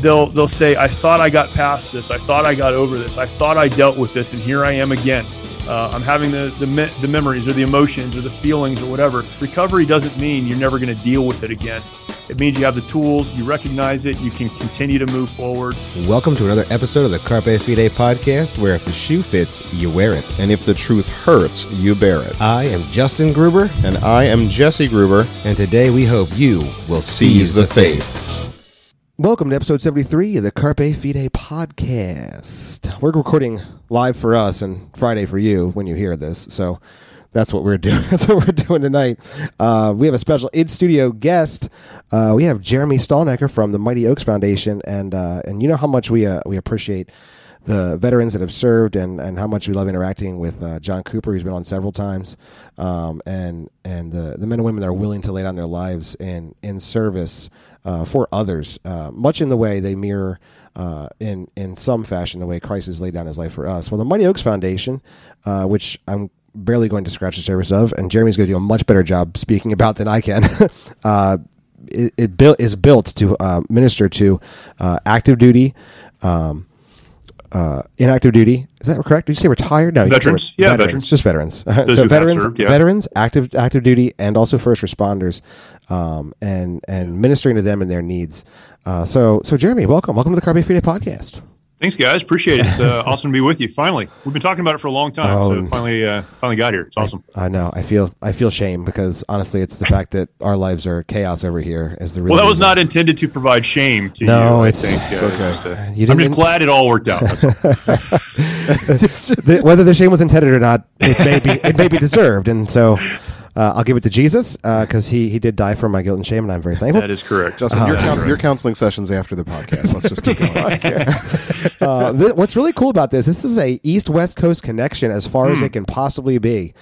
they'll they'll say, "I thought I got past this. I thought I got over this. I thought I dealt with this, and here I am again." Uh, I'm having the, the me- the memories or the emotions or the feelings or whatever. Recovery doesn't mean you're never going to deal with it again. It means you have the tools, you recognize it, you can continue to move forward. Welcome to another episode of the Carpe Fide podcast, where if the shoe fits, you wear it. And if the truth hurts, you bear it. I am Justin Gruber, And I am Jesse Gruber. and today we hope you will seize the faith. Welcome to episode 73 of the Carpe Fide podcast. We're recording live for us and Friday for you when you hear this. So that's what we're doing. That's what we're doing tonight. Uh, we have a special in studio guest. Uh, we have Jeremy Stalnecker from the Mighty Oaks Foundation, and uh, and you know how much we uh, we appreciate the veterans that have served and, and how much we love interacting with uh, John Cooper, who's been on several times, um, and and the, the men and women that are willing to lay down their lives in in service uh, for others, uh, much in the way they mirror. Uh, in in some fashion, the way Christ has laid down His life for us. Well, the Mighty Oaks Foundation, uh, which I'm barely going to scratch the surface of, and Jeremy's going to do a much better job speaking about than I can. uh, it, it built is built to uh, minister to active duty, um, uh, inactive duty. Is that correct? Did you say retired? No, Veterans. Yeah, veterans, veterans. just veterans. so veterans, served, yeah. veterans, active active duty, and also first responders, um, and and ministering to them and their needs. Uh, so so Jeremy, welcome, welcome to the Carpe Fide podcast. Thanks, guys. Appreciate it. It's uh, awesome to be with you. Finally, we've been talking about it for a long time, Oh. so finally, uh, finally got here. It's awesome. I know. I feel I feel shame because honestly, it's the fact that our lives are chaos over here is the real. Well, that was reason. not intended to provide shame to No, you. it's- I think. it's Uh, okay. just, uh, You I'm just glad it all worked out. That's all. The- whether the shame was intended or not, it may be it may be deserved, and so uh, I'll give it to Jesus because he he did die for my guilt and shame, and I'm very thankful. that is correct. Justin, your, That is coun- your counseling sessions after the podcast. Let's just keep going. Uh, th- what's really cool about this, this is a east west coast connection as far Hmm. as it can possibly be.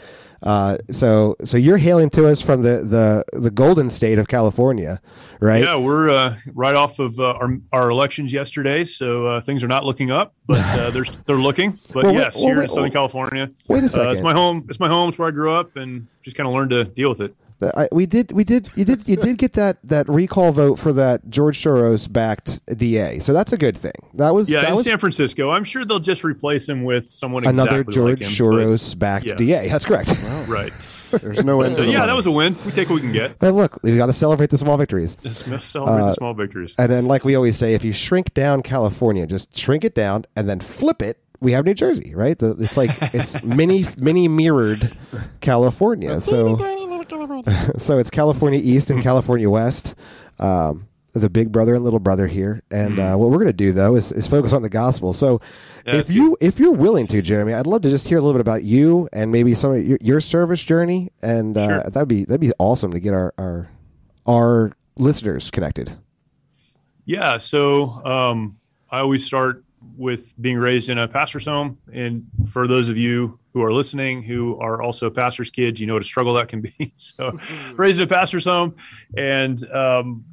Uh, so so you're hailing to us from the the the golden state of California, right? Yeah, we're uh, right off of uh, our, our elections yesterday, so uh, things are not looking up, but uh, they're they're looking. But Well, wait- yes, well, here wait- in Southern California, Wait a uh, it's my home. It's my home. It's where I grew up, and just kind of learned to deal with it. The- I, we did, we did, you did, you did get that that recall vote for that George Soros backed DA, so that's a good thing. That was Yeah, that in was San Francisco, I'm sure they'll just replace him with someone another exactly George like him, Soros backed yeah. DA. That's correct. but- Right. There's no end So to the yeah, money. that was a win. We take what we can get. and look, we got to celebrate the small victories. Just celebrate Uh, the small victories. And then, like we always say, if you shrink down California, just shrink it down and then flip it. We have New Jersey, right? The, it's like it's mini mini mirrored California. So so it's California East and California West. Um, the big brother and little brother here, and uh, what we're going to do though is, is focus on the gospel. So, Yeah, if you if you're willing to, Jeremy, I'd love to just hear a little bit about you and maybe some of your, your service journey, and uh, Sure. that'd be that'd be awesome to get our our our listeners connected. Yeah, so um, I always start with being raised in a pastor's home, and for those of you who are listening who are also pastor's kids, you know what a struggle that can be. So, raised in a pastor's home, and um,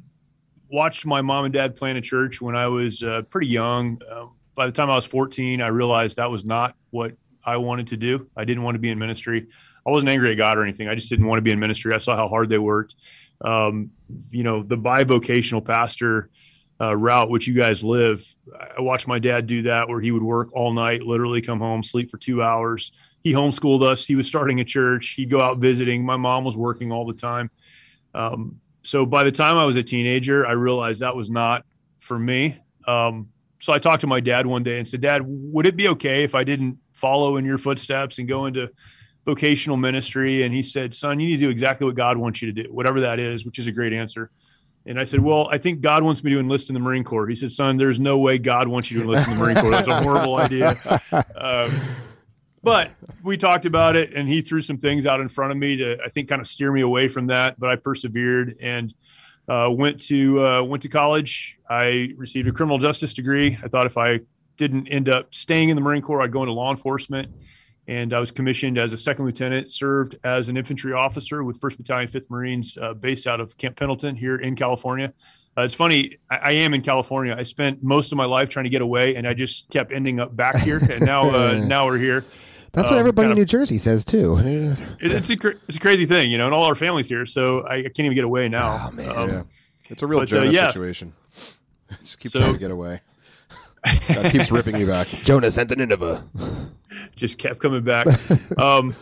watched my mom and dad plant a church when I was uh, pretty young. Uh, by the time I was 14, I realized that was not what I wanted to do. I didn't want to be in ministry. I wasn't angry at God or anything. I just didn't want to be in ministry. I saw how hard they worked. Um, you know, the bivocational pastor uh, route, which you guys live, I watched my dad do that where he would work all night, literally come home, sleep for two hours. He homeschooled us. He was starting a church. He'd go out visiting. My mom was working all the time. Um, so by the time I was a teenager, I realized that was not for me. Um, so I talked to my dad one day and said, Dad, would it be okay if I didn't follow in your footsteps and go into vocational ministry? And he said, Son, you need to do exactly what God wants you to do, whatever that is, which is a great answer. And I said, Well, I think God wants me to enlist in the Marine Corps. He said, Son, there's no way God wants you to enlist in the Marine Corps. That's a horrible idea. Um, but we talked about it, and he threw some things out in front of me to, I think, kind of steer me away from that. But I persevered and uh, went to uh, went to college. I received a criminal justice degree. I thought if I didn't end up staying in the Marine Corps, I'd go into law enforcement. And I was commissioned as a second lieutenant, served as an infantry officer with 1st Battalion, 5th Marines, uh, based out of Camp Pendleton here in California. Uh, it's funny, I, I am in California. I spent most of my life trying to get away, and I just kept ending up back here. And now, uh, now we're here. That's what Um, everybody kind in of- New Jersey says too. It, it's a cra- it's a crazy thing, you know, and all our families here, so I, I can't even get away now. Oh, man. Um, yeah. It's a real but, uh, yeah. situation. Just keep So- trying to get away. that keeps ripping you back. Jonah sent to Nineveh. just kept coming back. um,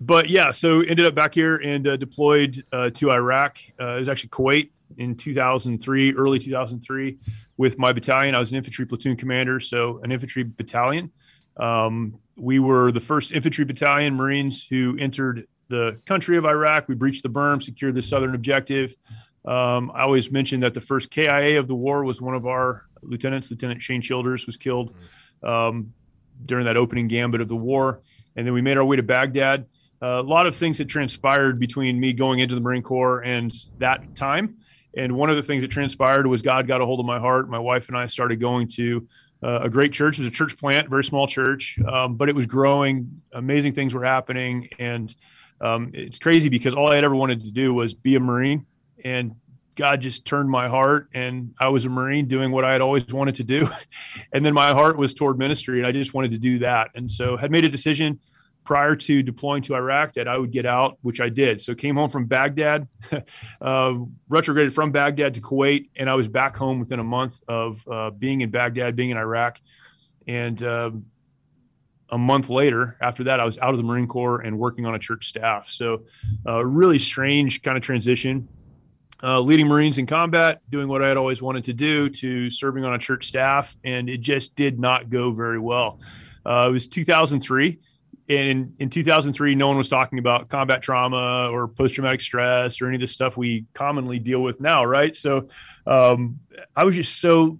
but yeah, so ended up back here and uh, deployed uh, to Iraq. Uh, it was actually Kuwait in 2003, early 2003, with my battalion. I was an infantry platoon commander, so an infantry battalion. Um, we were the first infantry battalion Marines who entered the country of Iraq. We breached the berm, secured the southern objective. Um, I always mention that the first KIA of the war was one of our lieutenants. Lieutenant Shane Childers was killed um, during that opening gambit of the war. And then we made our way to Baghdad. Uh, a lot of things had transpired between me going into the Marine Corps and that time. And one of the things that transpired was God got a hold of my heart. My wife and I started going to uh, a great church. It was a church plant, very small church, um, but it was growing. Amazing things were happening. And um, it's crazy because all I had ever wanted to do was be a Marine. And God just turned my heart, and I was a Marine doing what I had always wanted to do. and then my heart was toward ministry, and I just wanted to do that. And so, had made a decision prior to deploying to Iraq that I would get out, which I did. So, came home from Baghdad, uh, retrograded from Baghdad to Kuwait, and I was back home within a month of uh, being in Baghdad, being in Iraq, and. um a month later, after that, I was out of the Marine Corps and working on a church staff. So, uh, really strange kind of transition uh, leading Marines in combat, doing what I had always wanted to do, to serving on a church staff, and it just did not go very well. Uh, it was 2003, and in, in 2003, no one was talking about combat trauma or post traumatic stress or any of the stuff we commonly deal with now, right? So um, I was just so.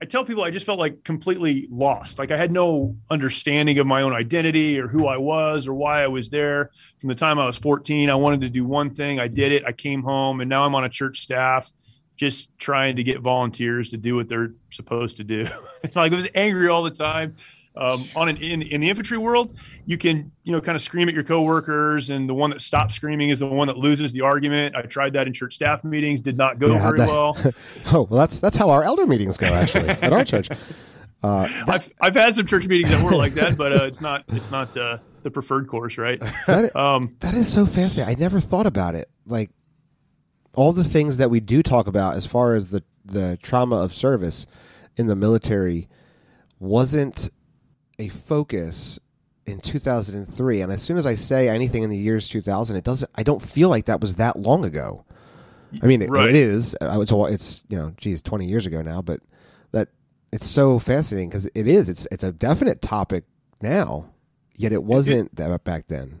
I tell people I just felt like completely lost. Like I had no understanding of my own identity or who I was or why I was there. From the time I was 14, I wanted to do one thing. I did it. I came home and now I'm on a church staff just trying to get volunteers to do what they're supposed to do. like I was angry all the time. Um, on an in, in the infantry world, you can you know kind of scream at your coworkers, and the one that stops screaming is the one that loses the argument. I tried that in church staff meetings, did not go Yeah, very that- well. Oh, well, that's that's how our elder meetings go actually at our church. Uh, I've I've had some church meetings that were like that, but uh, it's not it's not uh, the preferred course, right? that, Um, that is so fascinating. I never thought about it. Like all the things that we do talk about as far as the the trauma of service in the military wasn't a focus in 2003 and as soon as i say anything in the years 2000 it doesn't i don't feel like that was that long ago. I mean it, Right. it is Uh, it's, it's you know geez 20 years ago now but that it's so fascinating because it is it's it's a definite topic now yet it wasn't that back then.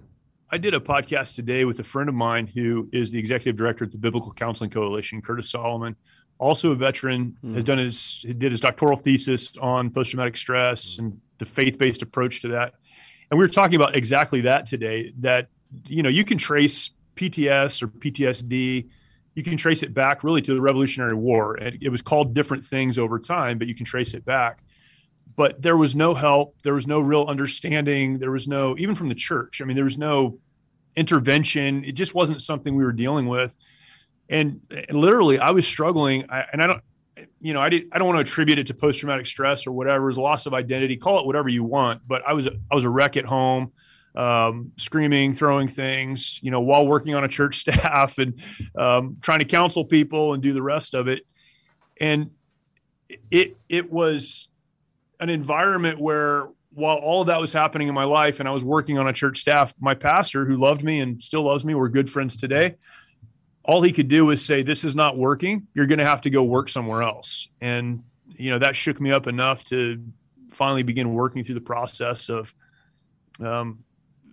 I did a podcast today with a friend of mine who is the executive director at the Biblical Counseling Coalition, Curtis Solomon, also a veteran, hmm. has done his did his doctoral thesis on post traumatic stress and the faith based approach to that. And we were talking about exactly that today. That you know you can trace PTS or PTSD, you can trace it back really to the Revolutionary War. It was called different things over time, but you can trace it back but there was no help there was no real understanding there was no even from the church i mean there was no intervention it just wasn't something we were dealing with and, and literally i was struggling. I, and i don't you know i did i don't want to attribute it to post-traumatic stress or whatever. It was loss of identity. Call it whatever you want but i was a, i was a wreck at home um, screaming throwing things you know while working on a church staff and um, trying to counsel people and do the rest of it. And it it was an environment where while all of that was happening in my life and I was working on a church staff, my pastor who loved me and still loves me, we're good friends today. All he could do was say, This is not working. You're going to have to go work somewhere else. And, you know, that shook me up enough to finally begin working through the process of um,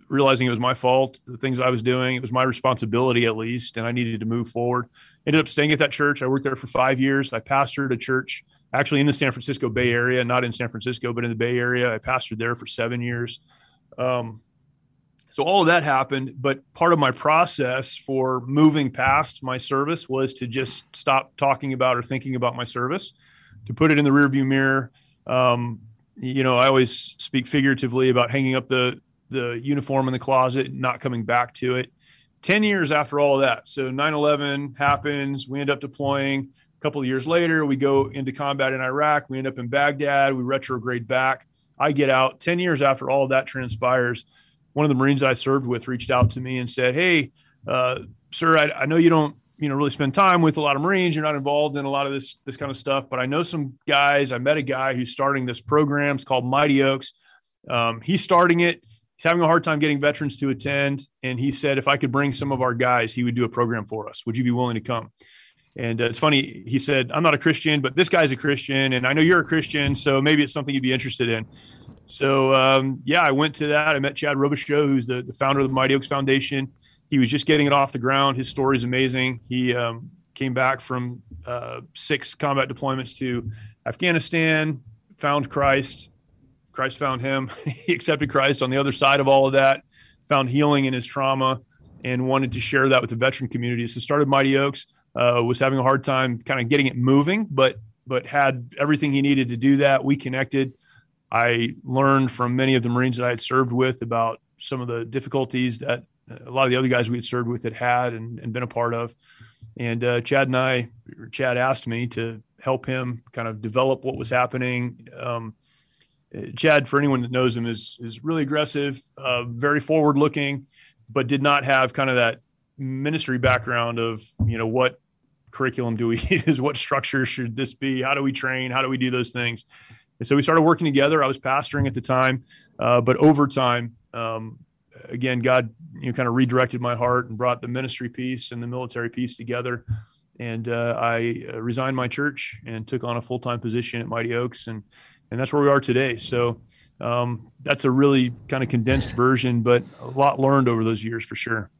realizing it was my fault, the things I was doing. It was my responsibility, at least, and I needed to move forward. Ended up staying at that church. I worked there for five years. I pastored a church actually in the San Francisco Bay Area, not in San Francisco, but in the Bay Area. I pastored there for seven years. Um, so all of that happened, but part of my process for moving past my service was to just stop talking about or thinking about my service, to put it in the rearview mirror. Um, you know, I always speak figuratively about hanging up the the uniform in the closet and not coming back to it. 10 years after all of that. So 9 11 happens. We end up deploying. A couple of years later, we go into combat in Iraq. We end up in Baghdad. We retrograde back. I get out. 10 years after all that transpires, one of the Marines I served with reached out to me and said, Hey, uh, sir, I, I know you don't you know really spend time with a lot of Marines. You're not involved in a lot of this this kind of stuff. But I know some guys. I met a guy who's starting this program. It's called Mighty Oaks. Um, he's starting it. He's having a hard time getting veterans to attend, and he said if I could bring some of our guys, he would do a program for us. Would you be willing to come? And uh, it's funny. He said, "I'm not a Christian, but this guy's a Christian, and I know you're a Christian, so maybe it's something you'd be interested in." So um, yeah, I went to that. I met Chad Robichaux, who's the, the founder of the Mighty Oaks Foundation he was just getting it off the ground. His story is amazing. He um, came back from uh, six combat deployments to Afghanistan, found Christ. Christ found him. he accepted Christ on the other side of all of that, found healing in his trauma, and wanted to share that with the veteran community. So started Mighty Oaks. Uh, was having a hard time kind of getting it moving, but but had everything he needed to do that. We connected. I learned from many of the Marines that I had served with about some of the difficulties that a lot of the other guys we had served with had had and, and been a part of. And uh, Chad and I, Chad asked me to help him kind of develop what was happening. Um, Chad, for anyone that knows him, is is really aggressive, uh, very forward looking, but did not have kind of that ministry background of you know what curriculum do we use, what structure should this be, how do we train, how do we do those things. And so we started working together. I was pastoring at the time, uh, but over time, um, again, God, you know, kind of redirected my heart and brought the ministry piece and the military piece together. And uh, I uh, resigned my church and took on a full time position at Mighty Oaks, and and that's where we are today. So um, that's a really kind of condensed version, but a lot learned over those years for sure.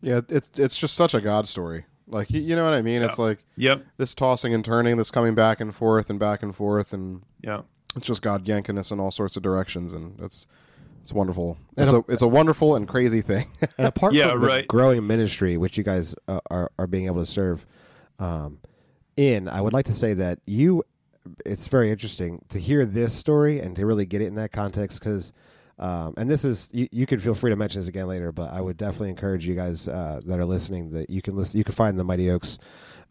Yeah, it's it's just such a God story. Like you, you know what I mean? Yeah. It's like yep, this tossing and turning, this coming back and forth and back and forth, and yeah, it's just God yanking us in all sorts of directions, and it's it's wonderful. It's a, a, it's a wonderful and crazy thing. and apart yeah, from the right. growing ministry, which you guys uh, are are being able to serve um, in, I would like to say that you. It's very interesting to hear this story and to really get it in that context because. Um, and this is you, you can feel free to mention this again later, but I would definitely encourage you guys uh, that are listening that you can listen. You can find the Mighty Oaks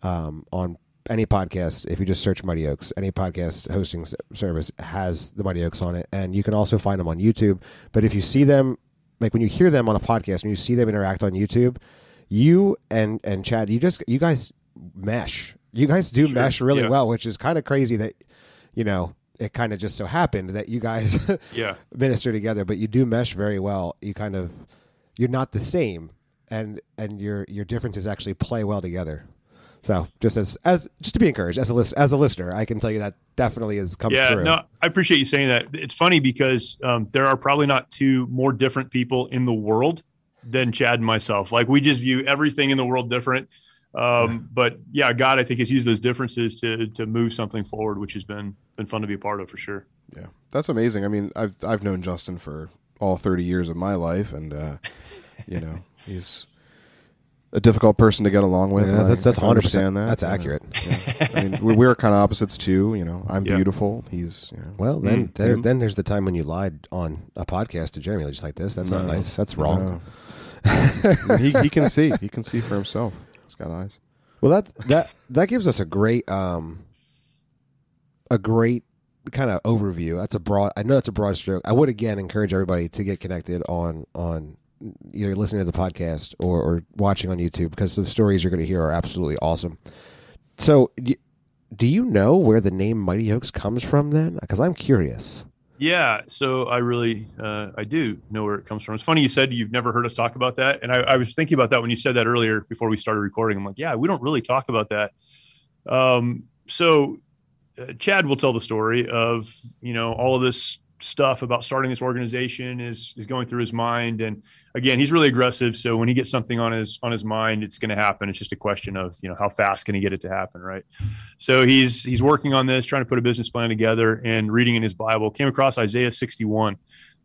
um, on any podcast, if you just search Mighty Oaks, any podcast hosting service has the Mighty Oaks on it, and you can also find them on YouTube. But if you see them, like when you hear them on a podcast and you see them interact on YouTube, you and and Chad, you just you guys mesh. You guys do sure. mesh really yeah. well, which is kind of crazy that you know it kind of just so happened that you guys yeah minister together, but you do mesh very well. You kind of you're not the same, and and your your differences actually play well together. So just as as just to be encouraged as a list, as a listener, I can tell you that definitely has come yeah, through. no, I appreciate you saying that. It's funny because um, there are probably not two more different people in the world than Chad and myself. Like we just view everything in the world different. Um, but yeah, God, I think has used those differences to to move something forward, which has been been fun to be a part of for sure. Yeah, that's amazing. I mean, I've I've known Justin for all 30 years of my life, and uh, you know, he's a difficult person to get along with. Yeah, that's that's hundred percent. That that's accurate. Yeah. I mean, we, we're kind of opposites too. You know, I'm yeah. beautiful. He's you know, well. Then mm, there, then there's the time when you lied on a podcast to Jeremy just like this. That's no, not nice. That's wrong. No. he he can see. He can see for himself. Got eyes. Well, that that that gives us a great um a great kind of overview. That's a broad. I know that's a broad stroke. I would again encourage everybody to get connected on on you're listening to the podcast or, or watching on YouTube because the stories you're going to hear are absolutely awesome. So, do you know where the name Mighty Oaks comes from then? Because I'm curious. Yeah, so I really, uh, I do know where it comes from. It's funny you said you've never heard us talk about that, and I, I, was thinking about that when you said that earlier before we started recording. I'm like, yeah, we don't really talk about that. Um, so uh, Chad will tell the story of you know all of this stuff about starting this organization is is going through his mind. And again he's really aggressive. So when he gets something on his on his mind it's going to happen. It's just a question of you know how fast can he get it to happen right? So he's he's working on this trying to put a business plan together and reading in his bible came across isaiah 61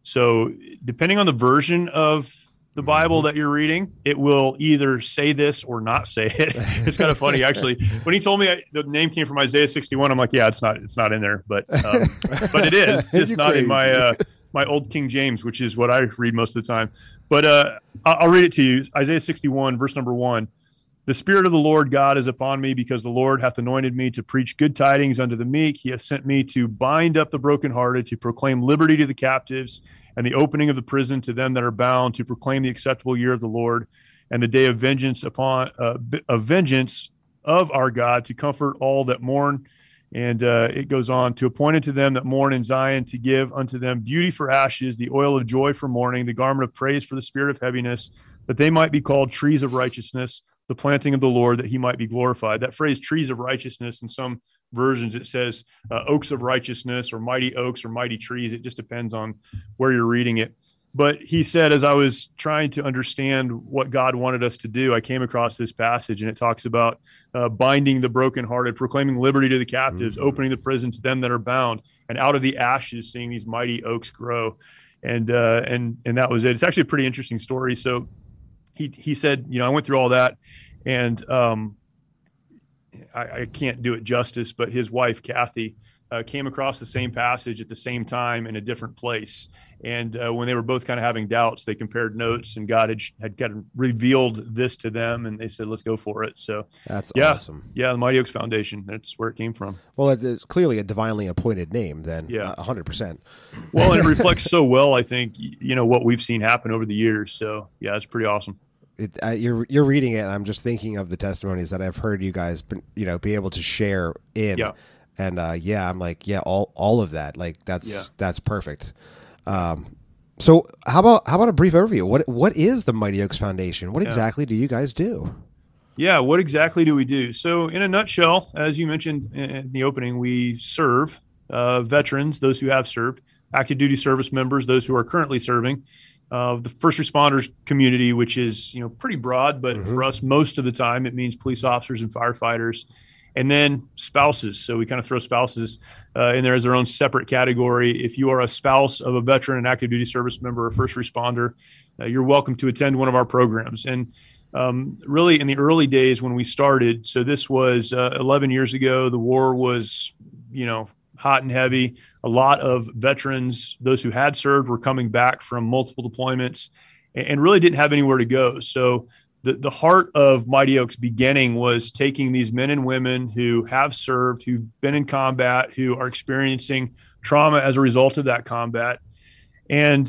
so depending on the version of the Bible that you're reading, it will either say this or not say it. it's kind of funny, actually. When he told me I, the name came from Isaiah 61, I'm like, yeah, it's not, it's not in there, but, um, but it is. just not crazy. in my uh, my old King James, which is what I read most of the time. But uh, I'll read it to you. Isaiah 61, verse number one. The Spirit of the Lord God is upon me because the Lord hath anointed me to preach good tidings unto the meek. He hath sent me to bind up the brokenhearted, to proclaim liberty to the captives and the opening of the prison to them that are bound, to proclaim the acceptable year of the Lord and the day of vengeance upon uh, of vengeance of our God to comfort all that mourn. And uh, it goes on to appoint unto them that mourn in Zion to give unto them beauty for ashes, the oil of joy for mourning, the garment of praise for the spirit of heaviness, that they might be called trees of righteousness, the planting of the Lord, that he might be glorified. That phrase, trees of righteousness, in some versions it says uh, oaks of righteousness or mighty oaks or mighty trees. It just depends on where you're reading it. But he said, as I was trying to understand what God wanted us to do, I came across this passage and it talks about uh, binding the brokenhearted, proclaiming liberty to the captives, mm-hmm. opening the prison to them that are bound, and out of the ashes, seeing these mighty oaks grow. And, uh, and, and that was it. It's actually a pretty interesting story. So he, he said, you know, I went through all that and um, I, I can't do it justice, but his wife, Kathy, uh, came across the same passage at the same time in a different place. And uh, when they were both kind of having doubts, they compared notes, and God had, had kind of revealed this to them, and they said, "Let's go for it." So that's yeah, awesome. Yeah, the Mighty Oaks Foundation. That's where it came from. Well, it's clearly a divinely appointed name. Then, yeah, hundred percent. Well, and it reflects so well, I think, you know, what we've seen happen over the years. So yeah, it's pretty awesome. It, uh, you're you're reading it, and I'm just thinking of the testimonies that I've heard you guys, you know, be able to share in. Yeah and uh, yeah, I'm like, yeah, all all of that, like that's yeah. that's perfect. Um, so how about how about a brief overview? What what is the Mighty Oaks Foundation? What yeah. exactly do you guys do? Yeah, what exactly do we do? So, in a nutshell, as you mentioned in the opening, we serve uh, veterans, those who have served, active duty service members, those who are currently serving, uh, the first responders community, which is you know pretty broad, but mm-hmm. for us, most of the time, it means police officers and firefighters and then spouses. So we kind of throw spouses uh, in there as their own separate category. If you are a spouse of a veteran, an active duty service member, or first responder, uh, you're welcome to attend one of our programs. And um, really, in the early days when we started, so this was uh, 11 years ago, the war was, you know, hot and heavy. A lot of veterans, those who had served, were coming back from multiple deployments and really didn't have anywhere to go. So the, the heart of Mighty Oaks beginning was taking these men and women who have served, who've been in combat, who are experiencing trauma as a result of that combat, and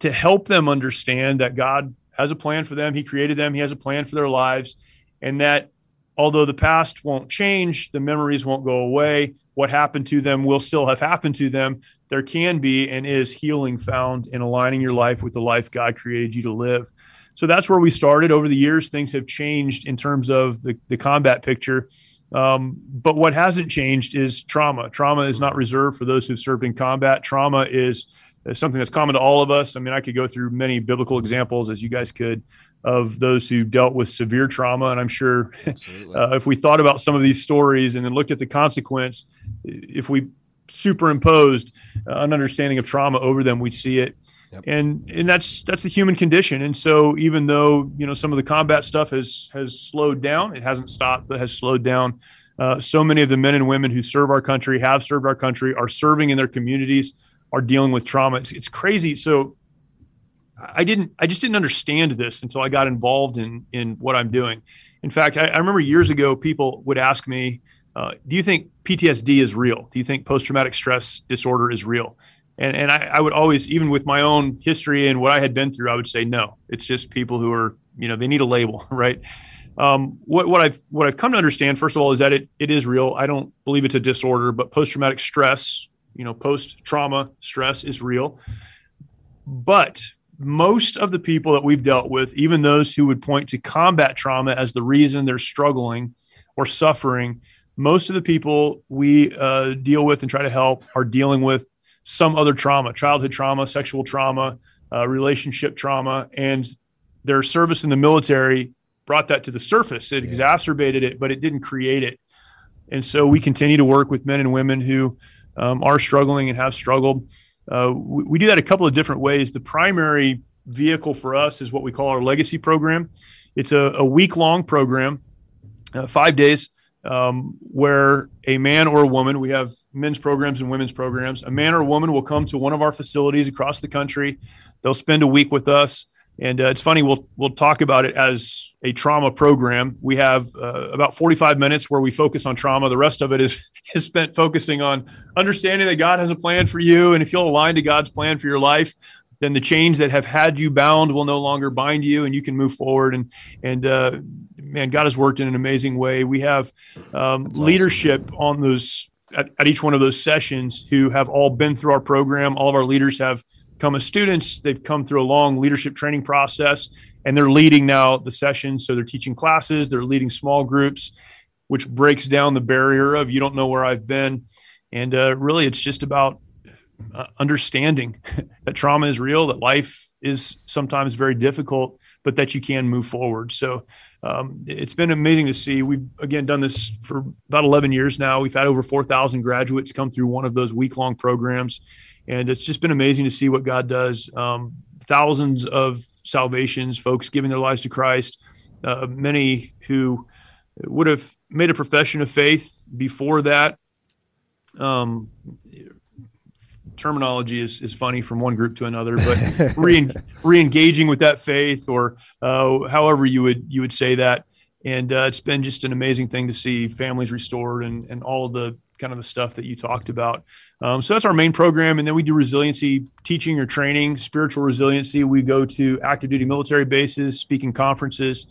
to help them understand that God has a plan for them. He created them, He has a plan for their lives, and that although the past won't change, the memories won't go away. What happened to them will still have happened to them. There can be and is healing found in aligning your life with the life God created you to live. So that's where we started. Over the years, things have changed in terms of the, the combat picture. Um, but what hasn't changed is trauma. Trauma is not reserved for those who've served in combat. Trauma is, is something that's common to all of us. I mean, I could go through many biblical examples, as you guys could, of those who dealt with severe trauma. And I'm sure uh, if we thought about some of these stories and then looked at the consequence, if we superimposed an understanding of trauma over them, we'd see it Yep. And and that's that's the human condition. And so even though you know some of the combat stuff has has slowed down, it hasn't stopped, but has slowed down. Uh, so many of the men and women who serve our country, have served our country, are serving in their communities, are dealing with trauma. It's, it's crazy. So I didn't I just didn't understand this until I got involved in in what I'm doing. In fact, I, I remember years ago people would ask me, uh, "Do you think PTSD is real? Do you think post traumatic stress disorder is real?" And, and I, I would always, even with my own history and what I had been through, I would say no. It's just people who are, you know, they need a label, right? Um, what, what I've what I've come to understand, first of all, is that it it is real. I don't believe it's a disorder, but post traumatic stress, you know, post trauma stress is real. But most of the people that we've dealt with, even those who would point to combat trauma as the reason they're struggling or suffering, most of the people we uh, deal with and try to help are dealing with some other trauma, childhood trauma, sexual trauma, uh, relationship trauma, and their service in the military brought that to the surface. It yeah. exacerbated it, but it didn't create it. And so we continue to work with men and women who um, are struggling and have struggled. Uh, we, we, do that a couple of different ways. The primary vehicle for us is what we call our legacy program. It's a, a week long program, uh, five days um, where a man or a woman, we have men's programs and women's programs, a man or a woman will come to one of our facilities across the country. They'll spend a week with us. And uh, it's funny, we'll, we'll talk about it as a trauma program. We have uh, about 45 minutes where we focus on trauma. The rest of it is, is spent focusing on understanding that God has a plan for you. And if you'll align to God's plan for your life, then the chains that have had you bound will no longer bind you, and you can move forward. And and uh, man, God has worked in an amazing way. We have um, leadership awesome. on those at, at each one of those sessions who have all been through our program. All of our leaders have come as students. They've come through a long leadership training process, and they're leading now the sessions. So they're teaching classes, they're leading small groups, which breaks down the barrier of you don't know where I've been. And uh, really, it's just about uh, understanding that trauma is real, that life is sometimes very difficult, but that you can move forward. So um, it's been amazing to see. We've again done this for about 11 years now. We've had over 4,000 graduates come through one of those week long programs, and it's just been amazing to see what God does. Um, thousands of salvations, folks giving their lives to Christ, uh, many who would have made a profession of faith before that. Um, terminology is, is funny from one group to another, but re engaging with that faith or uh, however you would you would say that. And uh, it's been just an amazing thing to see families restored and, and all of the kind of the stuff that you talked about. Um, so that's our main program. And then we do resiliency teaching or training, spiritual resiliency. We go to active duty military bases, speaking conferences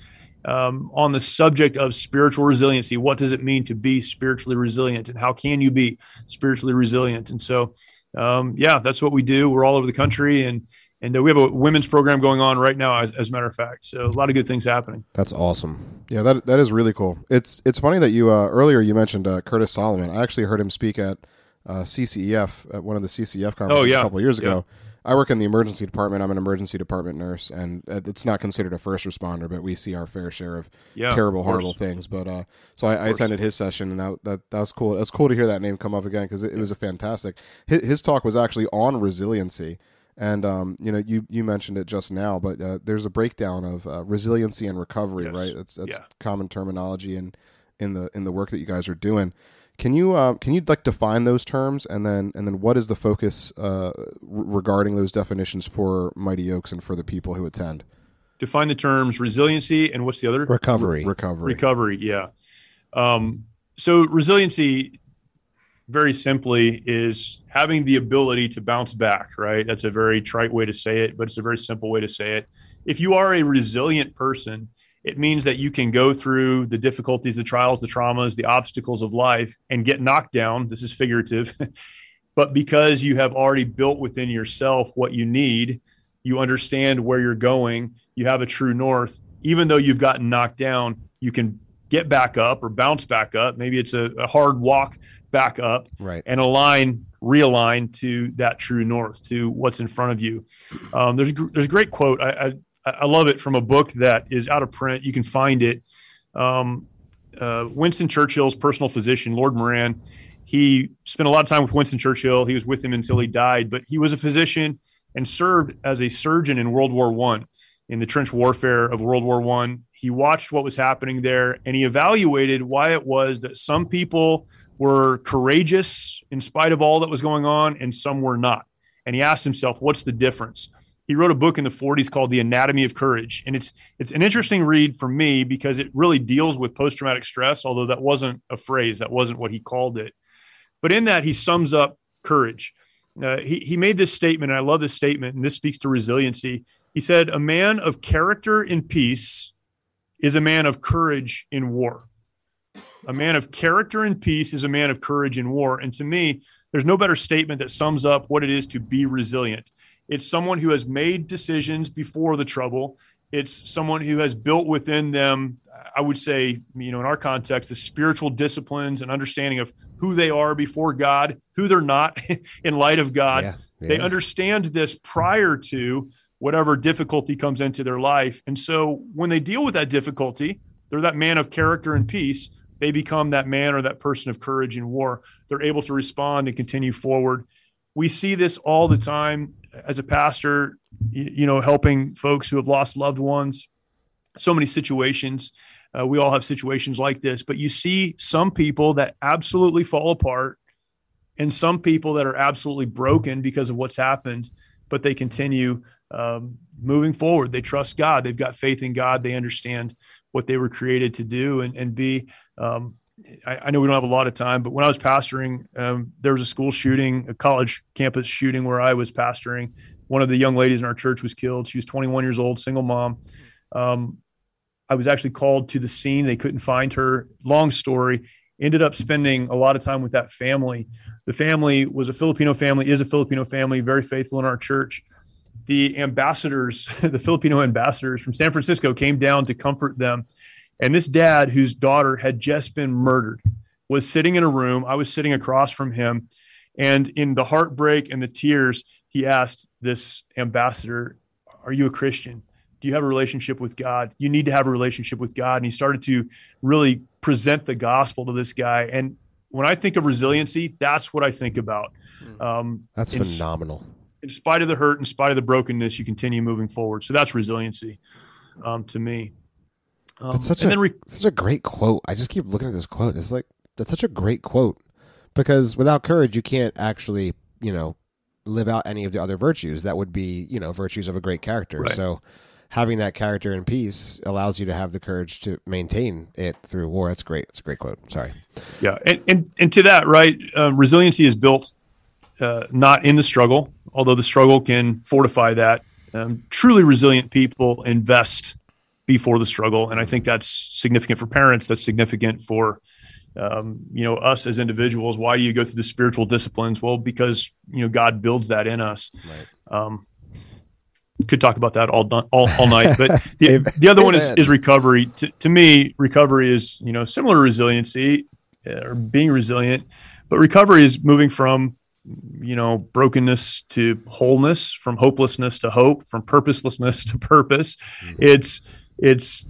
um, on the subject of spiritual resiliency. What does it mean to be spiritually resilient and how can you be spiritually resilient? And so um, yeah, that's what we do. We're all over the country, and and uh, we have a women's program going on right now, as, as, a matter of fact. So a lot of good things happening. That's awesome. Yeah, that that is really cool. It's it's funny that you uh, earlier you mentioned uh, Curtis Solomon. I actually heard him speak at uh, CCEF at one of the CCEF conferences oh, yeah. a couple years ago. Yeah. I work in the emergency department. I'm an emergency department nurse, and it's not considered a first responder, but we see our fair share of yeah, terrible, of horrible things. But uh, so I, I attended his session, and that, that that was cool. It was cool to hear that name come up again because it, it, was a fantastic. His, his, talk was actually on resiliency, and um, you know, you you mentioned it just now, but uh, there's a breakdown of uh, resiliency and recovery, yes. right? That's that's yeah. common terminology in in the in the work that you guys are doing. Can you uh, can you like define those terms and then and then what is the focus uh, regarding those definitions for Mighty Oaks and for the people who attend? Define the terms resiliency and what's the other recovery? Re- recovery. Recovery. Yeah. Um, so resiliency, very simply, is having the ability to bounce back. Right. That's a very trite way to say it, but it's a very simple way to say it. If you are a resilient person, it means that you can go through the difficulties, the trials, the traumas, the obstacles of life and get knocked down. This is figurative. but because you have already built within yourself what you need, you understand where you're going, you have a true north. Even though you've gotten knocked down, you can get back up or bounce back up. Maybe it's a, a hard walk back up right. and align, realign to that true north, to what's in front of you. Um, there's, there's a great quote. I, I I love it from a book that is out of print. You can find it. Um, uh, Winston Churchill's personal physician, Lord Moran, he spent a lot of time with Winston Churchill. He was with him until he died, but he was a physician and served as a surgeon in World War One, in the trench warfare of World War One. He watched what was happening there, and he evaluated why it was that some people were courageous in spite of all that was going on, and some were not. And he asked himself, "What's the difference?" He wrote a book in the 40s called The Anatomy of Courage. And it's it's an interesting read for me because it really deals with post-traumatic stress, although that wasn't a phrase, that wasn't what he called it. But in that, he sums up courage. Uh, he, he made this statement, and I love this statement, and this speaks to resiliency. He said, A man of character in peace is a man of courage in war. A man of character and peace is a man of courage in war. And to me, there's no better statement that sums up what it is to be resilient. It's someone who has made decisions before the trouble. It's someone who has built within them, I would say, you know, in our context, the spiritual disciplines and understanding of who they are before God, who they're not in light of God. Yeah, yeah. They understand this prior to whatever difficulty comes into their life. And so when they deal with that difficulty, they're that man of character and peace. They become that man or that person of courage in war. They're able to respond and continue forward. We see this all the time as a pastor, you know, helping folks who have lost loved ones, so many situations. Uh, we all have situations like this, but you see some people that absolutely fall apart and some people that are absolutely broken because of what's happened, but they continue um, moving forward. They trust God. They've got faith in God. They understand what they were created to do and, and be um, I, I, know we don't have a lot of time, but when I was pastoring, um, there was a school shooting, a college campus shooting where I was pastoring, one of the young ladies in our church was killed. She was 21 years old, single mom. Um, I was actually called to the scene. They couldn't find her. Long story. Ended up spending a lot of time with that family. The family was a Filipino family, is a Filipino family, very faithful in our church. The ambassadors, the Filipino ambassadors from San Francisco came down to comfort them. And this dad, whose daughter had just been murdered, was sitting in a room. I was sitting across from him. And in the heartbreak and the tears, he asked this ambassador, Are you a Christian? Do you have a relationship with God? You need to have a relationship with God. And he started to really present the gospel to this guy. And when I think of resiliency, that's what I think about. Hmm. Um, that's in, phenomenal. In spite of the hurt, in spite of the brokenness, you continue moving forward. So that's resiliency um, to me. Um, that's such a re- such a great quote. I just keep looking at this quote. It's like that's such a great quote because without courage, you can't actually you know live out any of the other virtues that would be you know virtues of a great character. Right. So having that character in peace allows you to have the courage to maintain it through war. That's great. It's a great quote. Sorry. Yeah, and and, and to that, right? Uh, resiliency is built uh, not in the struggle, although the struggle can fortify that. Um, truly resilient people invest before the struggle, and I think that's significant for parents. That's significant for um, you know us as individuals. Why do you go through the spiritual disciplines? Well, because you know God builds that in us. Right. Um, could talk about that all all, all night, but the, the other one is, is recovery. To, to me, recovery is you know similar to resiliency uh, or being resilient, but recovery is moving from you know brokenness to wholeness, from hopelessness to hope, from purposelessness to purpose. Mm-hmm. It's it's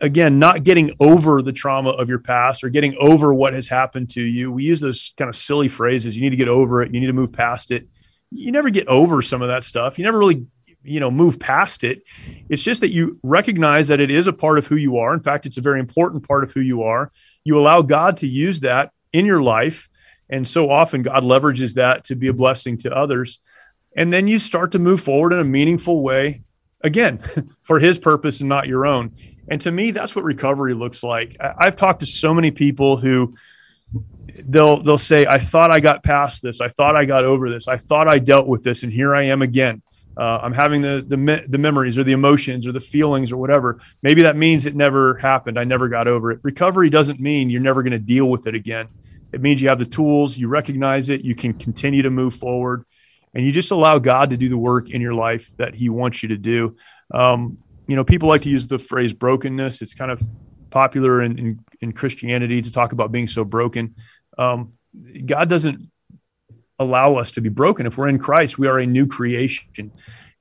again not getting over the trauma of your past or getting over what has happened to you. We use those kind of silly phrases you need to get over it you need to move past it. You never get over some of that stuff. You never really you know move past it. It's just that you recognize that it is a part of who you are. In fact it's a very important part of who you are. You allow god to use that in your life and so often god leverages that to be a blessing to others. And then you start to move forward in a meaningful way again for his purpose and not your own. And to me that's what recovery looks like. I've talked to so many people who they'll they'll say i thought i got past this. I thought i got over this. I thought i dealt with this and here i am again. Uh, i'm having the, the me- the memories or the emotions or the feelings or whatever. Maybe that means it never happened. I never got over it. Recovery doesn't mean you're never going to deal with it again. It means you have the tools you recognize it you can continue to move forward and you just allow God to do the work in your life that He wants you to do. Um, you know, people like to use the phrase brokenness. It's kind of popular in, in, in Christianity to talk about being so broken. Um, God doesn't allow us to be broken. If we're in Christ, we are a new creation.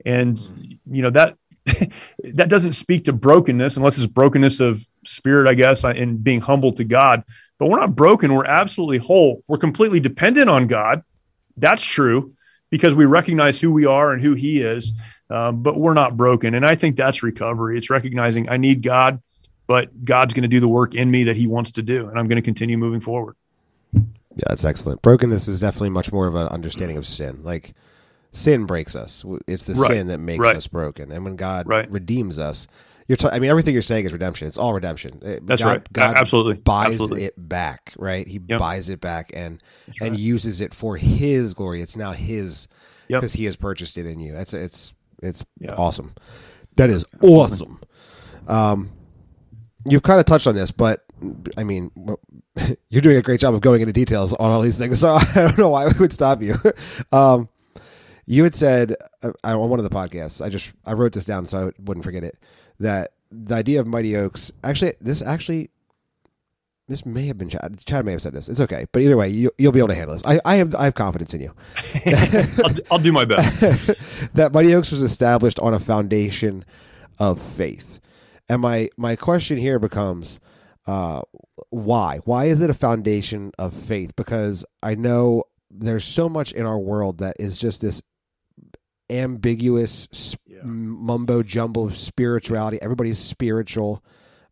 And, you know, that that doesn't speak to brokenness unless it's brokenness of spirit, I guess, and being humble to God. But we're not broken. We're absolutely whole. We're completely dependent on God. That's true because we recognize who we are and who He is, um, but we're not broken. And I think that's recovery. It's recognizing I need God, but God's going to do the work in me that He wants to do, and I'm going to continue moving forward. Yeah, that's excellent. Brokenness is definitely much more of an understanding of sin. Like sin breaks us; it's the right. sin that makes right. us broken. And when God right. redeems us, you're t- I mean, everything you're saying is redemption. It's all redemption. That's God, right. God absolutely buys absolutely. it back, right? He yep. buys it back and That's and right. uses it for His glory. It's now His because yep. He has purchased it in you. That's it's it's awesome. That is absolutely. awesome. Um, you've kind of touched on this, but I mean, you're doing a great job of going into details on all these things. So I don't know why we would stop you. Um, you had said uh, on one of the podcasts, I just I wrote this down so I wouldn't forget it that the idea of Mighty Oaks actually this actually this may have been Chad. Chad may have said this. It's okay, but either way, you, will be able to handle this. I, I have I have confidence in you. I'll, I'll, do my best. that Mighty Oaks was established on a foundation of faith, and my my question here becomes, uh, why? Why is it a foundation of faith? Because I know there's so much in our world that is just this ambiguous yeah. mumbo jumbo spirituality. Everybody's spiritual.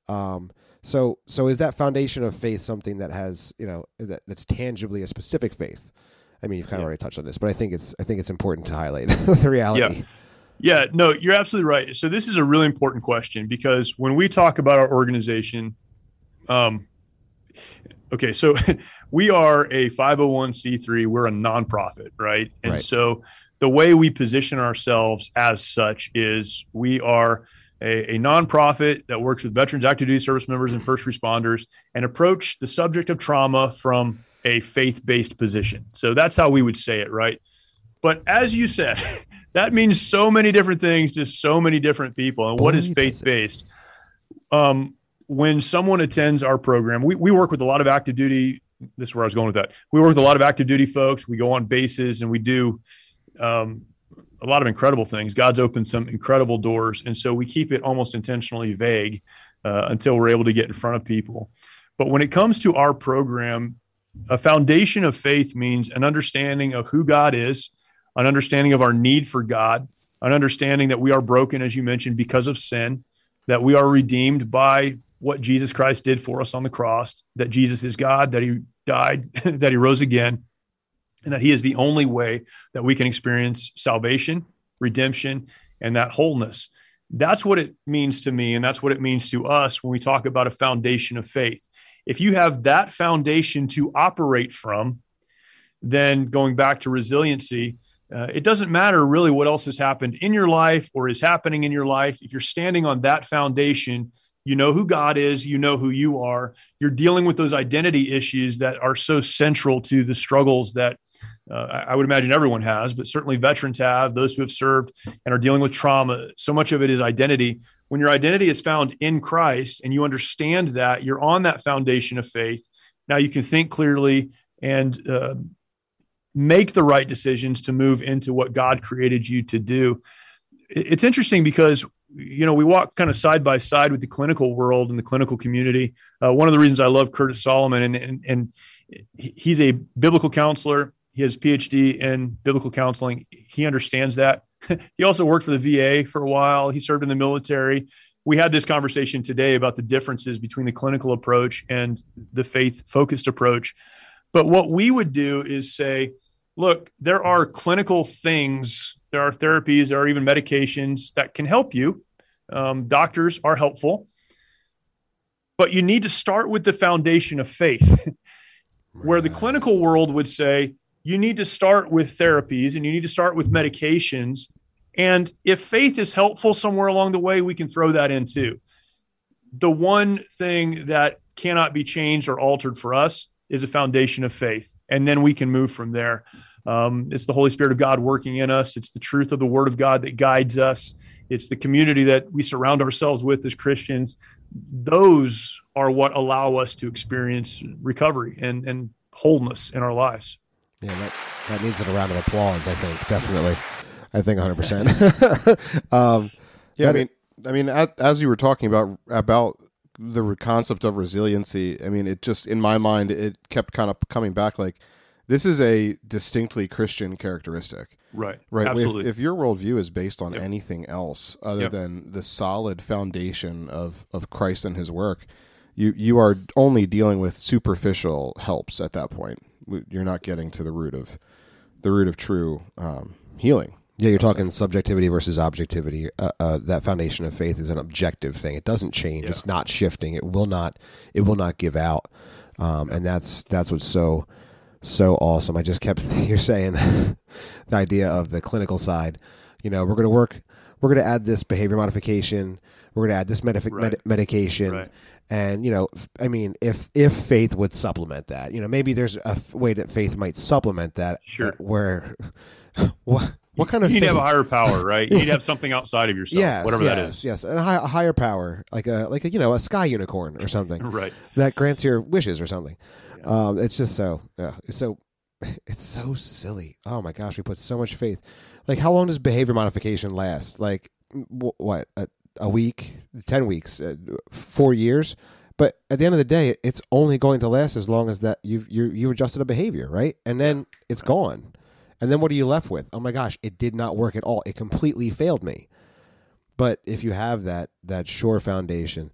Um, so, so is that foundation of faith something that has, you know, that, that's tangibly a specific faith? I mean, you've kind of already touched on this, but I think it's, I think it's important to highlight the reality. Yeah. Yeah, no, you're absolutely right. So this is a really important question because when we talk about our organization, um, okay, so we are a 501c3. We're a nonprofit, right? And right. so the way we position ourselves as such is we are a, a, nonprofit that works with veterans, active duty service members, and first responders, and approach the subject of trauma from a faith based position. So that's how we would say it, right? But as you said, that means so many different things to so many different people. And what is faith based? Um, when someone attends our program, we, we work with a lot of active duty. This is where I was going with that. We work with a lot of active duty folks. We go on bases and we do um, a lot of incredible things. God's opened some incredible doors. And so we keep it almost intentionally vague uh, until we're able to get in front of people. But when it comes to our program, a foundation of faith means an understanding of who God is, an understanding of our need for God, an understanding that we are broken, as you mentioned, because of sin, that we are redeemed by what Jesus Christ did for us on the cross, that Jesus is God, that he died, that he rose again, and that he is the only way that we can experience salvation, redemption, and that wholeness. That's what it means to me, and that's what it means to us when we talk about a foundation of faith. If you have that foundation to operate from, then going back to resiliency, uh, it doesn't matter really what else has happened in your life or is happening in your life. If you're standing on that foundation, you know who God is, you know who you are. You're dealing with those identity issues that are so central to the struggles that uh, I would imagine everyone has, but certainly veterans have, those who have served and are dealing with trauma. So much of it is identity. When your identity is found in Christ and you understand that, you're on that foundation of faith. Now you can think clearly and uh, make the right decisions to move into what God created you to do. It's interesting because you know we walk kind of side by side with the clinical world and the clinical community. Uh, one of the reasons I love Curtis Solomon and, and and he's a biblical counselor. He has PhD in biblical counseling. He understands that. he also worked for the VA for a while. He served in the military. We had this conversation today about the differences between the clinical approach and the faith focused approach. But what we would do is say, look, there are clinical things, there are therapies, there are even medications that can help you. Um, doctors are helpful, but you need to start with the foundation of faith, where the clinical world would say you need to start with therapies and you need to start with medications. And if faith is helpful somewhere along the way, we can throw that in too. The one thing that cannot be changed or altered for us is a foundation of faith. And then we can move from there. Um, it's the Holy Spirit of God working in us. It's the truth of the Word of God that guides us. It's the community that we surround ourselves with as Christians. Those are what allow us to experience recovery and, and wholeness in our lives. Yeah, that, that needs a round of applause, I think, definitely. I think 100%. um, yeah, I mean, I mean, as you were talking about about the concept of resiliency, I mean, it just in my mind it kept kind of coming back like this is a distinctly Christian characteristic. Right. Right. Absolutely. If, if your worldview is based on yep. anything else other yep. than the solid foundation of, of Christ and his work, you, you are only dealing with superficial helps at that point. You're not getting to the root of the root of true um, healing. Yeah, you're talking subjectivity versus objectivity. Uh, uh, that foundation of faith is an objective thing. It doesn't change. Yeah. It's not shifting. It will not. It will not give out. Um, and that's that's what's so so awesome. I just kept you're saying the idea of the clinical side. You know, we're going to work. We're going to add this behavior modification. We're going to add this right. med- medication. Right. And you know, I mean, if if faith would supplement that, you know, maybe there's a way that faith might supplement that. Sure. Where what what kind of you need to have a higher power, right? You need to have something outside of yourself, yes, whatever yes, that is. Yes, and a, high, a, higher power, like a like a you know a sky unicorn or something, right? That grants your wishes or something. Um, it's just so yeah, it's so it's so silly. Oh my gosh, we put so much faith. Like, how long does behavior modification last? Like, what a, a, week, ten weeks, uh, four years? But at the end of the day, it's only going to last as long as that you you you adjusted a behavior, right? And then it's gone. And then what are you left with? Oh my gosh, it did not work at all. It completely failed me. But if you have that that sure foundation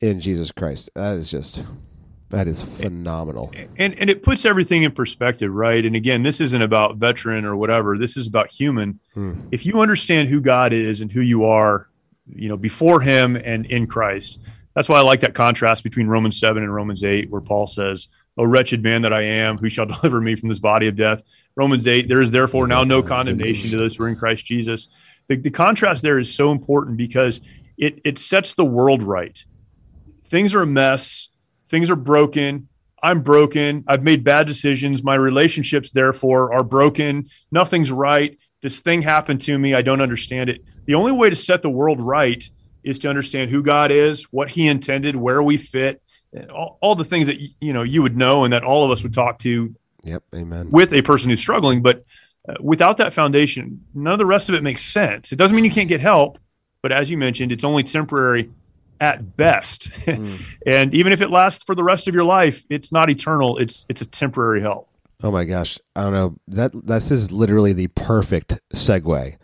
in Jesus Christ, that is just that is phenomenal. And and it puts everything in perspective, right? And again, this isn't about veteran or whatever. This is about human. Hmm. If you understand who God is and who you are, you know, before him and in Christ. That's why I like that contrast between Romans 7 and Romans 8 where Paul says, oh wretched man that I am, who shall deliver me from this body of death? Romans 8, there is therefore now no condemnation to those who are in Christ Jesus. The, the contrast there is so important because it, it sets the world right. Things are a mess, things are broken. I'm broken. I've made bad decisions. My relationships, therefore, are broken. Nothing's right. This thing happened to me. I don't understand it. The only way to set the world right is to understand who God is, what He intended, where we fit, all, all the things that you know you would know and that all of us would talk to. Yep, amen. With a person who's struggling, but uh, without that foundation, none of the rest of it makes sense. It doesn't mean you can't get help, but as you mentioned, it's only temporary at best. Mm. and even if it lasts for the rest of your life, it's not eternal. It's it's a temporary help. Oh my gosh, I don't know. That this is literally the perfect segue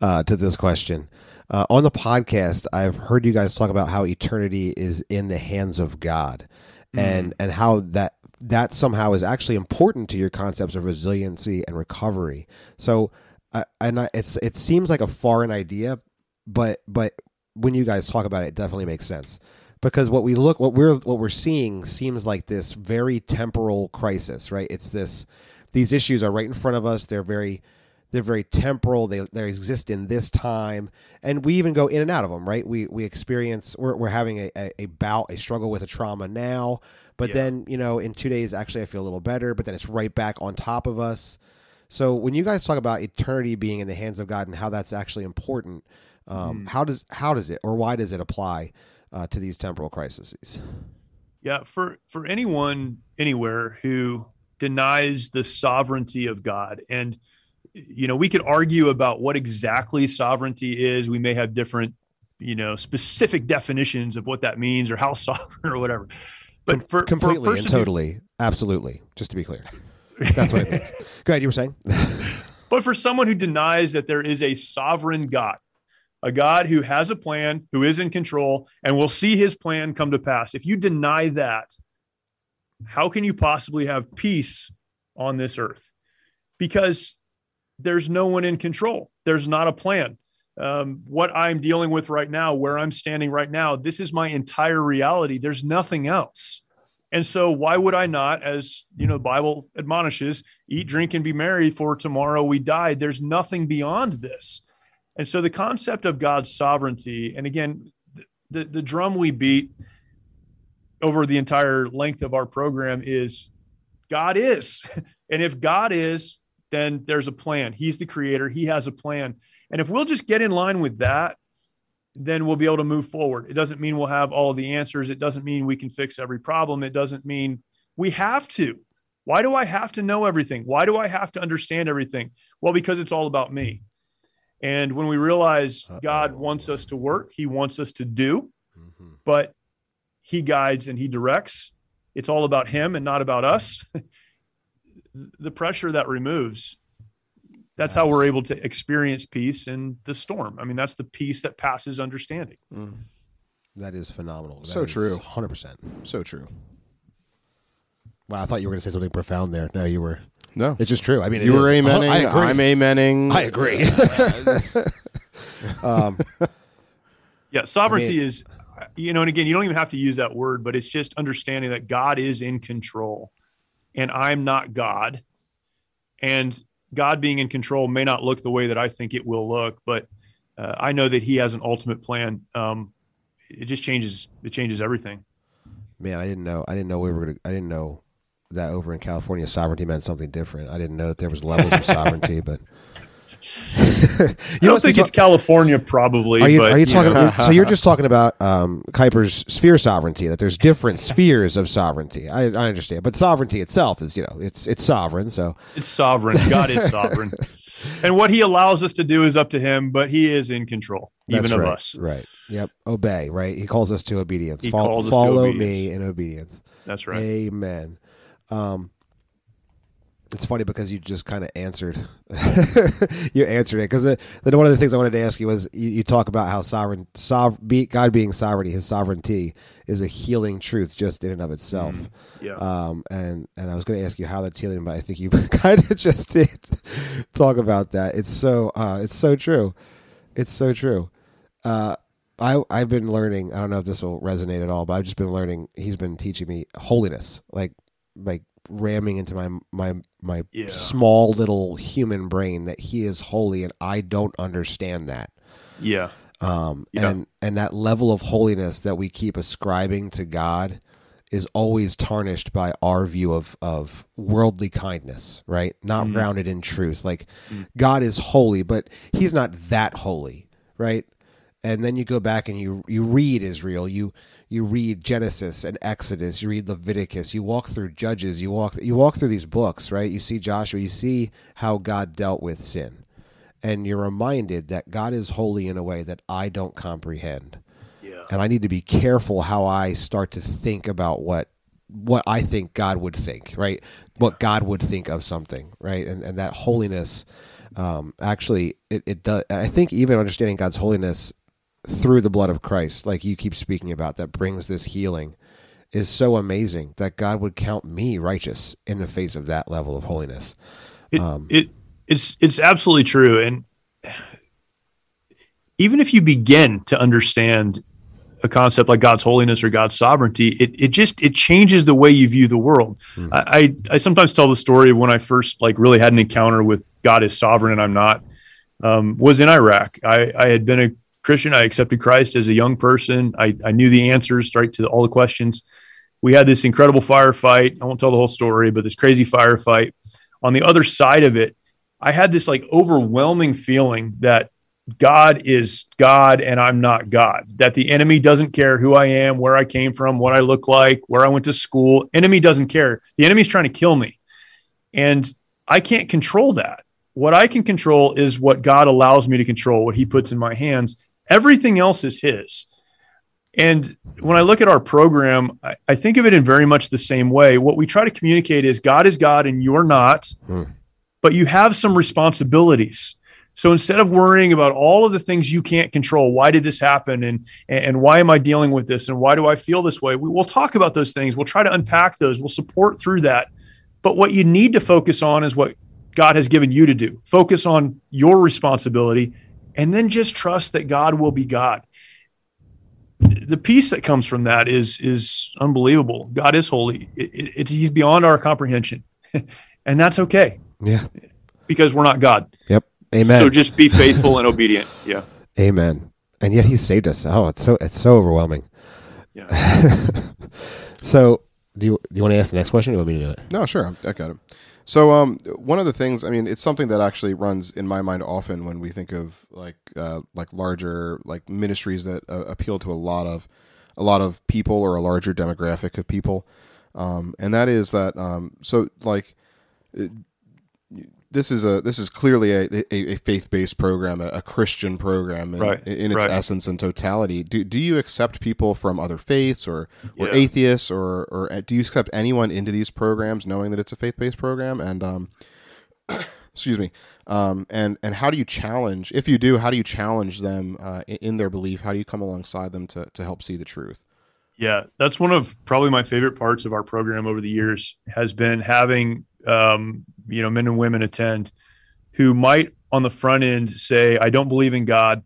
uh, to this question. Uh, on the podcast, I've heard you guys talk about how eternity is in the hands of God, mm. and and how that that somehow is actually important to your concepts of resiliency and recovery. So, uh, and I, it's it seems like a foreign idea, but but when you guys talk about it, it definitely makes sense because what we look what we're what we're seeing seems like this very temporal crisis, right? It's this these issues are right in front of us. They're very they're very temporal. They they exist in this time, and we even go in and out of them. Right? We we experience we're we're having a, a, a bout, a struggle with a trauma now, but yeah. then you know in two days actually I feel a little better, but then it's right back on top of us. So when you guys talk about eternity being in the hands of God and how that's actually important, um, mm. how does how does it or why does it apply uh, to these temporal crises? Yeah, for for anyone anywhere who denies the sovereignty of God and you know, we could argue about what exactly sovereignty is. We may have different, you know, specific definitions of what that means or how sovereign or whatever. But for completely for and totally, who, absolutely, just to be clear, that's what it means. Go ahead. You were saying. but for someone who denies that there is a sovereign God, a God who has a plan, who is in control, and will see His plan come to pass, if you deny that, how can you possibly have peace on this earth? Because there's no one in control. There's not a plan. Um, what I'm dealing with right now, where I'm standing right now, this is my entire reality. There's nothing else. And so, why would I not, as you know, the Bible admonishes, eat, drink, and be merry, for tomorrow we die? There's nothing beyond this. And so, the concept of God's sovereignty, and again, the, the drum we beat over the entire length of our program is God is. And if God is, then there's a plan. He's the creator, He has a plan. And if we'll just get in line with that, then we'll be able to move forward. It doesn't mean we'll have all the answers. It doesn't mean we can fix every problem. It doesn't mean we have to. Why do I have to know everything? Why do I have to understand everything? Well, because it's all about me. And when we realize Uh-oh. God wants us to work, He wants us to do, mm-hmm. but He guides and He directs. It's all about Him and not about us. the pressure that removes that's how we're able to experience peace in the storm. I mean, that's the peace that passes understanding. Mm. That is phenomenal. That so is true. 100%. So true. Wow, I thought you were going to say something profound there. No, you were. No. It's just true. I mean, you were is. amening. I agree. I'm amening. I agree. um, yeah, sovereignty I mean, is, you know, and again, you don't even have to use that word, but it's just understanding that God is in control and I'm not God. And God being in control may not look the way that I think it will look, but uh, I know that He has an ultimate plan. Um, it just changes. It changes everything. Man, I didn't know. I didn't know we were gonna. I didn't know that over in California, sovereignty meant something different. I didn't know that there was levels of sovereignty, but you don't think it's California, probably. Are you, but, are you talking? Know. so you're just talking about um, Kuyper's sphere sovereignty. That there's different spheres of sovereignty. I, I, understand, but sovereignty itself is, you know, it's it's sovereign. So it's sovereign. God is sovereign, and what He allows us to do is up to Him. But He is in control, That's even right, of us. Right. Yep. Obey. Right. He calls us to obedience. He Fo- calls follow us to obedience. me in obedience. That's right. Amen. Um, it's funny because you just kind of answered you answered it because then one of the things i wanted to ask you was you, you talk about how sovereign sov- god being sovereignty his sovereignty is a healing truth just in and of itself mm, yeah. um, and and i was going to ask you how that's healing but i think you kind of just did talk about that it's so uh, it's so true it's so true uh, I, I've been learning. I don't know if this will resonate at all, but I've just been learning. He's been teaching me holiness, like like ramming into my my my yeah. small little human brain that he is holy and I don't understand that. Yeah. Um yeah. and and that level of holiness that we keep ascribing to God is always tarnished by our view of of worldly kindness, right? Not mm. grounded in truth. Like mm. God is holy, but he's not that holy, right? And then you go back and you you read Israel, you you read Genesis and Exodus, you read Leviticus, you walk through Judges, you walk you walk through these books, right? You see Joshua, you see how God dealt with sin. And you're reminded that God is holy in a way that I don't comprehend. Yeah. And I need to be careful how I start to think about what what I think God would think, right? What God would think of something, right? And and that holiness um, actually it, it does I think even understanding God's holiness through the blood of Christ, like you keep speaking about, that brings this healing, is so amazing that God would count me righteous in the face of that level of holiness. It, um, it it's it's absolutely true, and even if you begin to understand a concept like God's holiness or God's sovereignty, it it just it changes the way you view the world. Mm-hmm. I, I sometimes tell the story of when I first like really had an encounter with God is sovereign and I'm not. Um, was in Iraq. I, I had been a Christian. I accepted Christ as a young person. I, I knew the answers right to all the questions. We had this incredible firefight. I won't tell the whole story, but this crazy firefight. On the other side of it, I had this like overwhelming feeling that God is God and I'm not God. That the enemy doesn't care who I am, where I came from, what I look like, where I went to school. Enemy doesn't care. The enemy's trying to kill me. And I can't control that. What I can control is what God allows me to control, what he puts in my hands. Everything else is his. And when I look at our program, I, I, think of it in very much the same way. What we try to communicate is God is God and you're not, hmm. but you have some responsibilities. So instead of worrying about all of the things you can't control, why did this happen and and why am I dealing with this and why do I feel this way? We, will talk about those things. We'll try to unpack those. We'll support through that. But what you need to focus on is what God has given you to do. Focus on your responsibility and then just trust that God will be God. The peace that comes from that is is unbelievable. God is holy. It, it, it's he's beyond our comprehension, and that's okay. Yeah, because we're not God. Yep. Amen. So just be faithful and obedient. Yeah. Amen. And yet He saved us. Oh, it's so it's so overwhelming. Yeah. so do you do you want to ask the next question? Or do you want me to do it? No, sure. I got it. So, um, one of the things, I mean, it's something that actually runs in my mind often when we think of like uh, like larger like ministries that uh, appeal to a lot of a lot of people or a larger demographic of people, um, and that is that um, so like this is a this is clearly a, a, a faith based program, a, a, Christian program in, right. in its right. essence and totality. Do do you accept people from other faiths or or yeah. atheists or or uh, do you accept anyone into these programs knowing that it's a faith based program? And um, excuse me, um, and and how do you challenge if you do? How do you challenge them uh, in, in their belief? How do you come alongside them to to help see the truth? Yeah, that's one of probably my favorite parts of our program over the years has been having um, you know men and women attend who might on the front end say i don't believe in god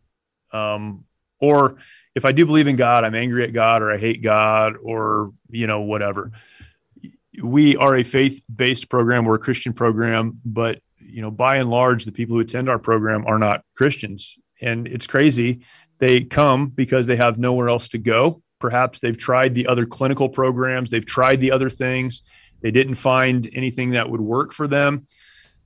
um, or if i do believe in god i'm angry at god or i hate god or you know whatever. We are a faith-based program. We're a christian program but you know by and large the people who attend our program are not christians. And it's crazy. They come because they have nowhere else to go. Perhaps they've tried the other clinical programs. They've tried the other things they didn't find anything that would work for them,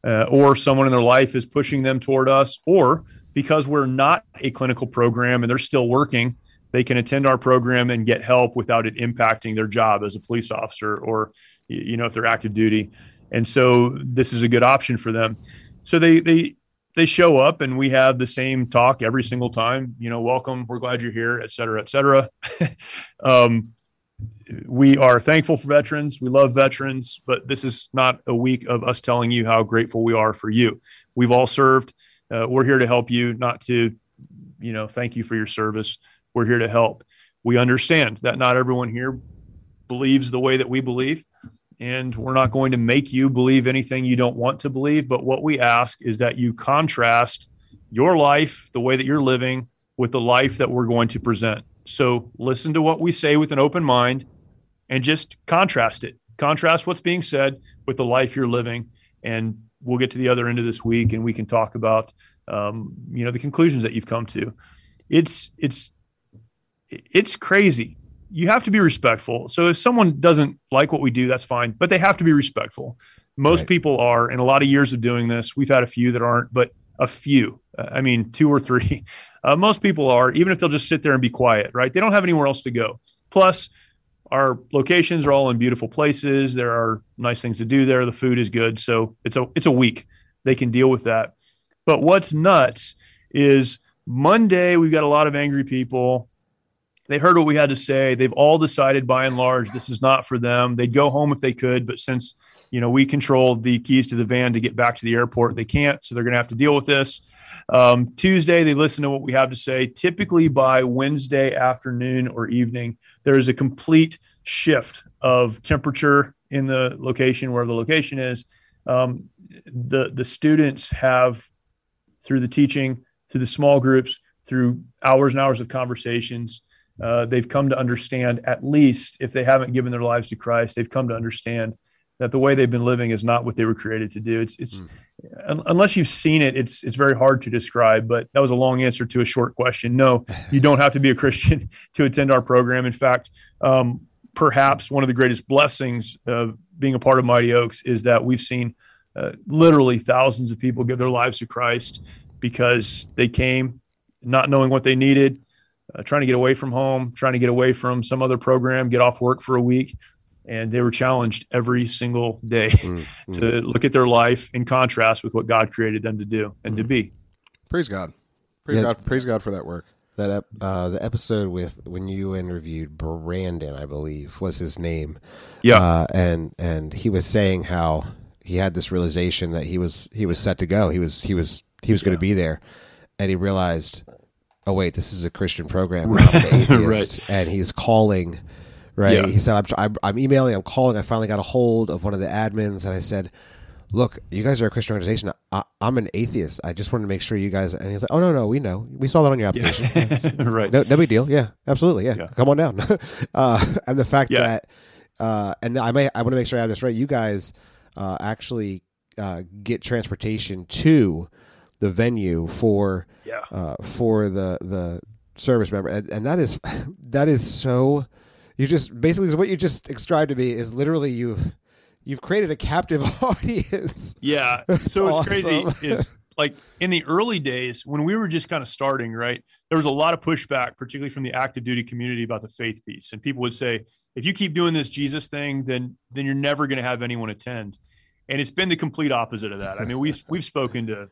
uh, or someone in their life is pushing them toward us, or because we're not a clinical program and they're still working, they can attend our program and get help without it impacting their job as a police officer or you know if they're active duty. And so this is a good option for them. So they they they show up and we have the same talk every single time. You know, welcome, we're glad you're here, et cetera, et cetera. um, we are thankful for veterans. We love veterans, but this is not a week of us telling you how grateful we are for you. We've all served. Uh, we're here to help you, not to, you know, thank you for your service. We're here to help. We understand that not everyone here believes the way that we believe, and we're not going to make you believe anything you don't want to believe. But what we ask is that you contrast your life, the way that you're living, with the life that we're going to present. So listen to what we say with an open mind and just contrast it. contrast what's being said with the life you're living, and we'll get to the other end of this week, and we can talk about um, you know the conclusions that you've come to. It's it's it's crazy. You have to be respectful. So if someone doesn't like what we do, that's fine, but they have to be respectful. Most right. people are. In a lot of years of doing this, we've had a few that aren't, but a few. I mean, two or three. Uh, most people are, even if they'll just sit there and be quiet, right? They don't have anywhere else to go. Plus, our locations are all in beautiful places. There are nice things to do there. The food is good, so it's a it's a week. They can deal with that. But what's nuts is Monday we've got a lot of angry people. They heard what we had to say. They've all decided by and large this is not for them. They'd go home if they could, but since you know we control the keys to the van to get back to the airport, they can't, so they're going to have to deal with this. Um, Tuesday, they listen to what we have to say. Typically, by Wednesday afternoon or evening, there is a complete shift of temperature in the location where the location is. Um, the the students have, through the teaching, through the small groups, through hours and hours of conversations, uh, they've come to understand. At least, if they haven't given their lives to Christ, they've come to understand that the way they've been living is not what they were created to do. It's it's mm. unless you've seen it, it's it's very hard to describe. But that was a long answer to a short question. No, you don't have to be a Christian to attend our program. In fact, um, perhaps one of the greatest blessings of being a part of Mighty Oaks is that we've seen uh, literally thousands of people give their lives to Christ because they came not knowing what they needed. Uh, trying to get away from home, trying to get away from some other program, get off work for a week, and they were challenged every single day mm, to mm. look at their life in contrast with what God created them to do and mm. to be. Praise God. Praise yeah, God. Praise God for that work. That uh, the episode with when you interviewed Brandon, I believe was his name. Yeah, uh, and and he was saying how he had this realization that he was he was set to go. He was he was he was going to be there, and he realized, oh wait, this is a Christian program, right? right. And he's calling right? Yeah. He said, I'm, I'm, I'm, emailing, I'm calling. I finally got a hold of one of the admins, and I said, Look, you guys are a Christian organization. I, am an atheist. I just wanted to make sure you guys. And he's like, Oh no, no, we know. We saw that on your application. Yeah. right. No, no, big deal. Yeah, absolutely. Yeah, yeah. come on down. uh, and the fact that, uh, and I may, I want to make sure I have this right. You guys uh, actually uh, get transportation to the venue for yeah. Uh, for the the service member, and, and that is that is so you just basically what you just described to me is literally you you've created a captive audience. Yeah. so it's awesome. crazy is like in the early days when we were just kind of starting, right? There was a lot of pushback, particularly from the active duty community about the faith piece. And people would say, if you keep doing this Jesus thing, then then you're never going to have anyone attend. And it's been the complete opposite of that. I mean, we've we've spoken to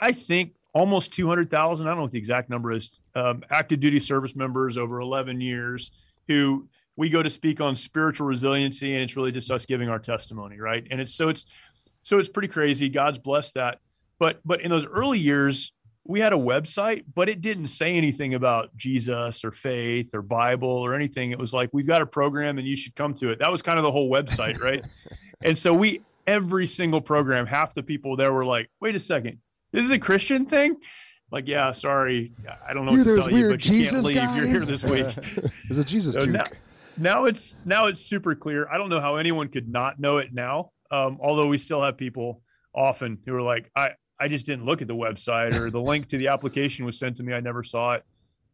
I think almost 200,000. I don't know what the exact number is. Um, active duty service members over 11 years who we go to speak on spiritual resiliency, and it's really just us giving our testimony, right? And it's so it's so it's pretty crazy. God's blessed that. But but in those early years, we had a website, but it didn't say anything about Jesus or faith or Bible or anything. It was like we've got a program and you should come to it. That was kind of the whole website, right? and so we every single program, half the people there were like, "Wait a second, this is a Christian thing. Like, yeah, sorry, I don't know what to tell you, but you Jesus can't leave. Guys? You're here this week. There's a Jesus so now, now, it's now it's super clear. I don't know how anyone could not know it now. Um, although we still have people often who are like, I I just didn't look at the website or the link to the application was sent to me. I never saw it.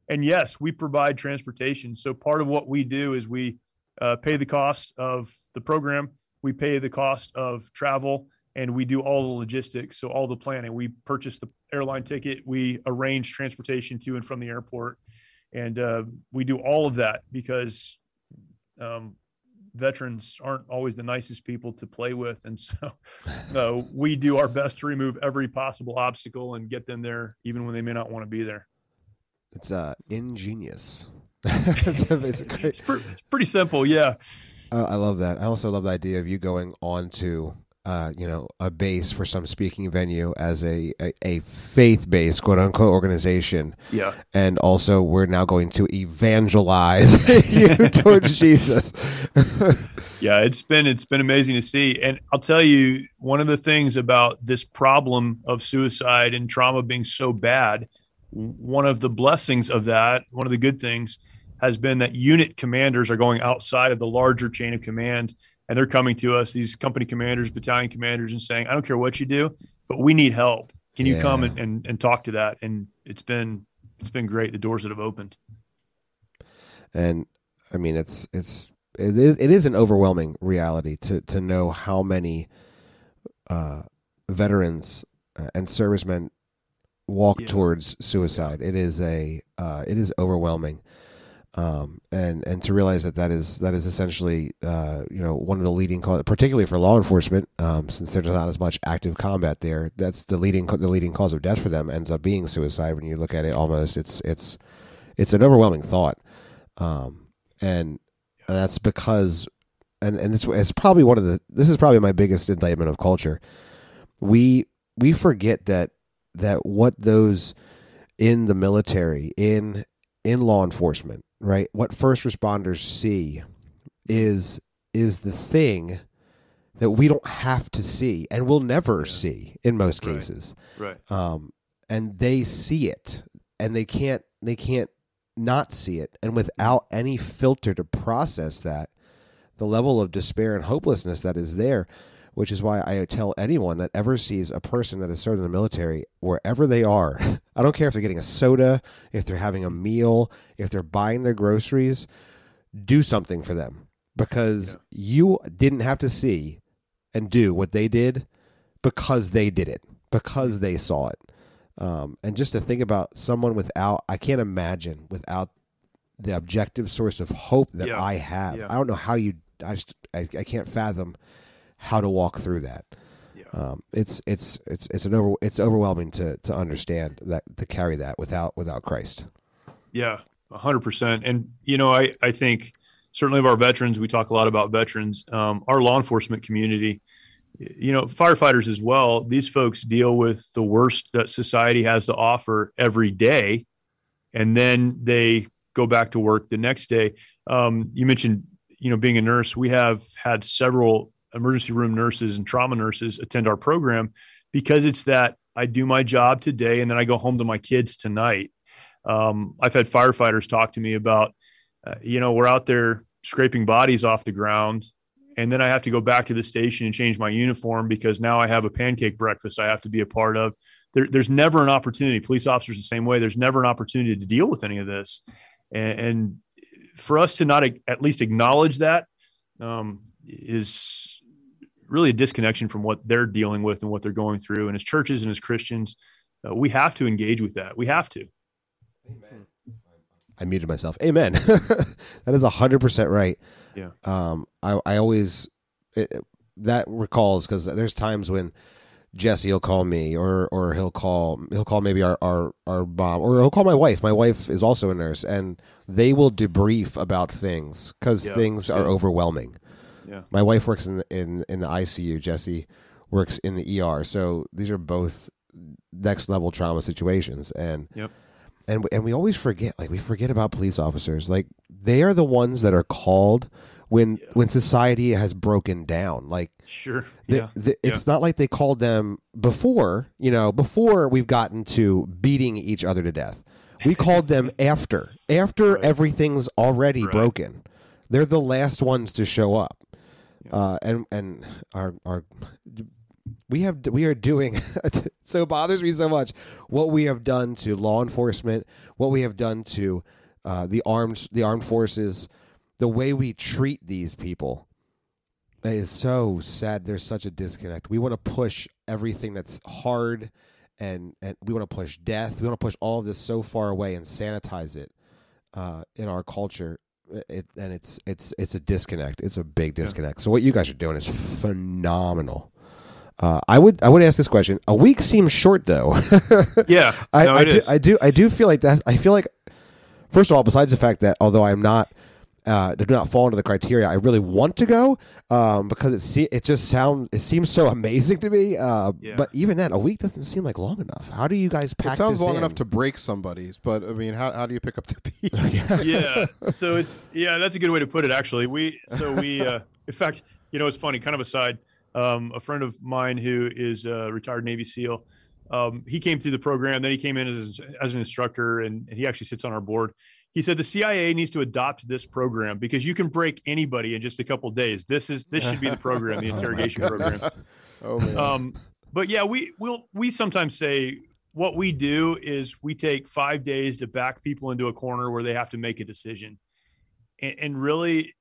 And yes, we provide transportation. So part of what we do is we uh, pay the cost of the program. We pay the cost of travel and we do all the logistics. So all the planning, we purchase the airline ticket, we arrange transportation to and from the airport, and uh, we do all of that because um, veterans aren't always the nicest people to play with, and so uh, we do our best to remove every possible obstacle and get them there, even when they may not want to be there. It's uh, ingenious. it's, basically. it's, pretty, simple, yeah. Uh, I love that. I also love the idea of you going on to uh, you know, a base for some speaking venue as a, a, a faith based quote unquote organization. Yeah. And also, we're now going to evangelize you towards Jesus. yeah, it's been it's been amazing to see, and I'll tell you one of the things about this problem of suicide and trauma being so bad. One of the blessings of that, one of the good things, has been that unit commanders are going outside of the larger chain of command and they're coming to us, these company commanders, battalion commanders, and saying, I don't care what you do, but we need help. Can you come and, and, and talk to that? And it's been it's been great, the doors that have opened. And I mean it's it's it is it is an overwhelming reality to to know how many uh, veterans uh, and servicemen walk yeah. towards suicide. It is a uh, it is overwhelming, um, and and to realize that that is that is essentially uh, you know one of the leading cause, particularly for law enforcement, um, since there's not as much active combat there. That's the leading the leading cause of death for them ends up being suicide. When you look at it, almost it's it's it's an overwhelming thought, um, and, and that's because. And, and it's, it's probably one of the this is probably my biggest indictment of culture. We we forget that that what those in the military in in law enforcement right? What first responders see is is the thing that we don't have to see and we'll never yeah. see in most right. cases. Right. Um, and they see it and they can't they can't not see it and without any filter to process that the level of despair and hopelessness that is there which is why I tell anyone that ever sees a person that has served in the military, wherever they are, I don't care if they're getting a soda, if they're having a meal, if they're buying their groceries, do something for them because yeah. you didn't have to see and do what they did because they did it, because they saw it. Um, and just to think about someone without, I can't imagine without the objective source of hope that yeah. I have. Yeah. I don't know how you, I just, I, I can't fathom how to walk through that. Yeah. Um, it's it's it's it's an over it's overwhelming to to understand that to carry that without without Christ. Yeah, hundred percent. And you know, I I think certainly of our veterans, we talk a lot about veterans. Um, our law enforcement community, you know, firefighters as well. These folks deal with the worst that society has to offer every day, and then they go back to work the next day. Um, you mentioned, you know, being a nurse. We have had several emergency room nurses and trauma nurses attend our program because it's that I do my job today and then I go home to my kids tonight. Um, I've had firefighters talk to me about, uh, you know, we're out there scraping bodies off the ground and then I have to go back to the station and change my uniform because now I have a pancake breakfast I have to be a part of. There, there's never an opportunity. Police officers the same way. There's never an opportunity to deal with any of this, and, and for us to not at least acknowledge that um, is really a disconnection from what they're dealing with and what they're going through. And as churches and as Christians, uh, we have to engage with that. We have to. Amen. I muted myself. Amen. that is hundred percent right. Yeah. Um, I, I always, it, that recalls because there's times when Jesse will call me or, or he'll call, he'll call maybe our, our, our mom or he'll call my wife. My wife is also a nurse and they will debrief about things because yeah, things are overwhelming. Yeah. My wife works in the, in in the ICU. Jesse works in the ER. So these are both next level trauma situations, and yep. and and we always forget. Like we forget about police officers. Like they are the ones that are called when yeah. when society has broken down. Like sure, the, yeah. The, it's yeah. not like they called them before. You know, before we've gotten to beating each other to death. We called them after after right. everything's already right. broken. They're the last ones to show up uh, and and our our we have we are doing so it bothers me so much what we have done to law enforcement, what we have done to uh, the armed the armed forces, the way we treat these people is so sad. There's such a disconnect. We want to push everything that's hard, and and we want to push death. We want to push all of this so far away and sanitize it uh, in our culture it, and it's it's it's a disconnect. It's a big disconnect. Yeah. So what you guys are doing is phenomenal. Uh, I would I would ask this question. A week seems short though. yeah, I, no, I, do, I do I do feel like that. I feel like first of all, besides the fact that although I'm not uh, do not fall into the criteria. I really want to go um, because it se- it just sounds it seems so amazing to me. Uh, yeah. But even then, a week doesn't seem like long enough. How do you guys pack? It sounds long in? enough to break somebody's, but I mean, how, how do you pick up the piece? yeah, so it's yeah, that's a good way to put it. Actually, we so we uh, in fact, you know, it's funny. Kind of aside, um, a friend of mine who is a retired Navy SEAL. Um, he came through the program, then he came in as, as an instructor, and, and he actually sits on our board he said the CIA needs to adopt this program because you can break anybody in just a couple days. This is this should be the program, the oh interrogation oh program. Oh man. Um, but yeah, we will we sometimes say what we do is we take five days to back people into a corner where they have to make a decision, and, and really,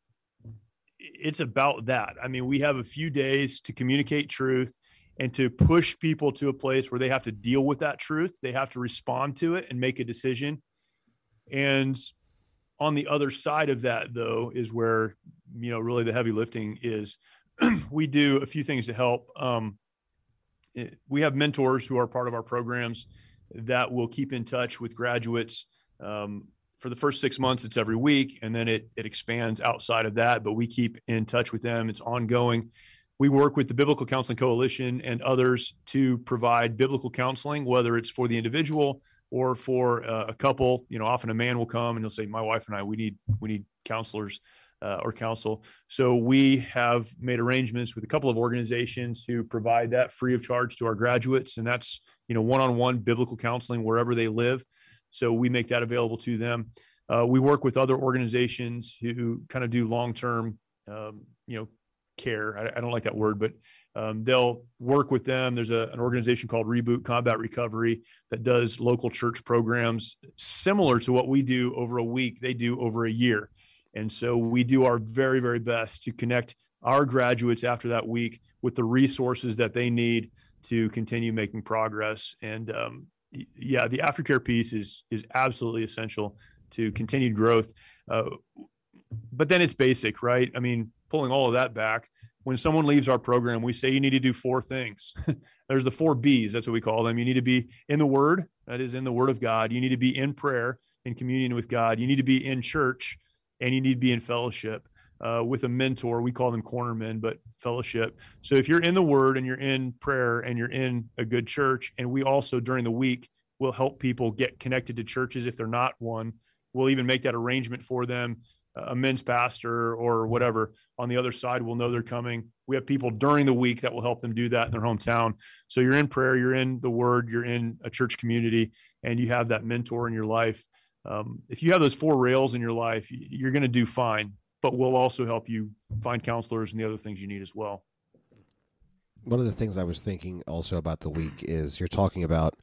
it's about that. I mean, we have a few days to communicate truth and to push people to a place where they have to deal with that truth. They have to respond to it and make a decision and on the other side of that, though, is where you know really the heavy lifting is. we do a few things to help. Um, it, we have mentors who are part of our programs that will keep in touch with graduates. Um, for the first six months, it's every week, and then it it expands outside of that. But we keep in touch with them. It's ongoing. We work with the Biblical Counseling Coalition and others to provide biblical counseling, whether it's for the individual or for uh, a couple you know often a man will come and he'll say my wife and i we need we need counselors uh, or counsel. So we have made arrangements with a couple of organizations who provide that free of charge to our graduates. And that's you know one-on-one biblical counseling wherever they live. So we make that available to them. Uh, we work with other organizations who kind of do long-term um, you know care. I, I don't like that word, but um, they'll work with them. There's a, an organization called Reboot Combat Recovery that does local church programs similar to what we do over a week. They do over a year. And so we do our very, very best to connect our graduates after that week with the resources that they need to continue making progress. And um, yeah, the aftercare piece is is absolutely essential to continued growth. Uh, but then it's basic, right? I mean, pulling all of that back, when someone leaves our program, we say you need to do four things. There's the four B's. That's what we call them. You need to be in the Word, that is in the Word of God. You need to be in prayer, in communion with God. You need to be in church, and you need to be in fellowship uh, with a mentor. We call them cornermen, but fellowship. So if you're in the Word and you're in prayer and you're in a good church, and we also during the week will help people get connected to churches if they're not one. We'll even make that arrangement for them a men's pastor or whatever on the other side will know they're coming. We have people during the week that will help them do that in their hometown. So you're in prayer, you're in the word, you're in a church community, and you have that mentor in your life. Um, if you have those four rails in your life, you're going to do fine, but we'll also help you find counselors and the other things you need as well. One of the things I was thinking also about the week is you're talking about,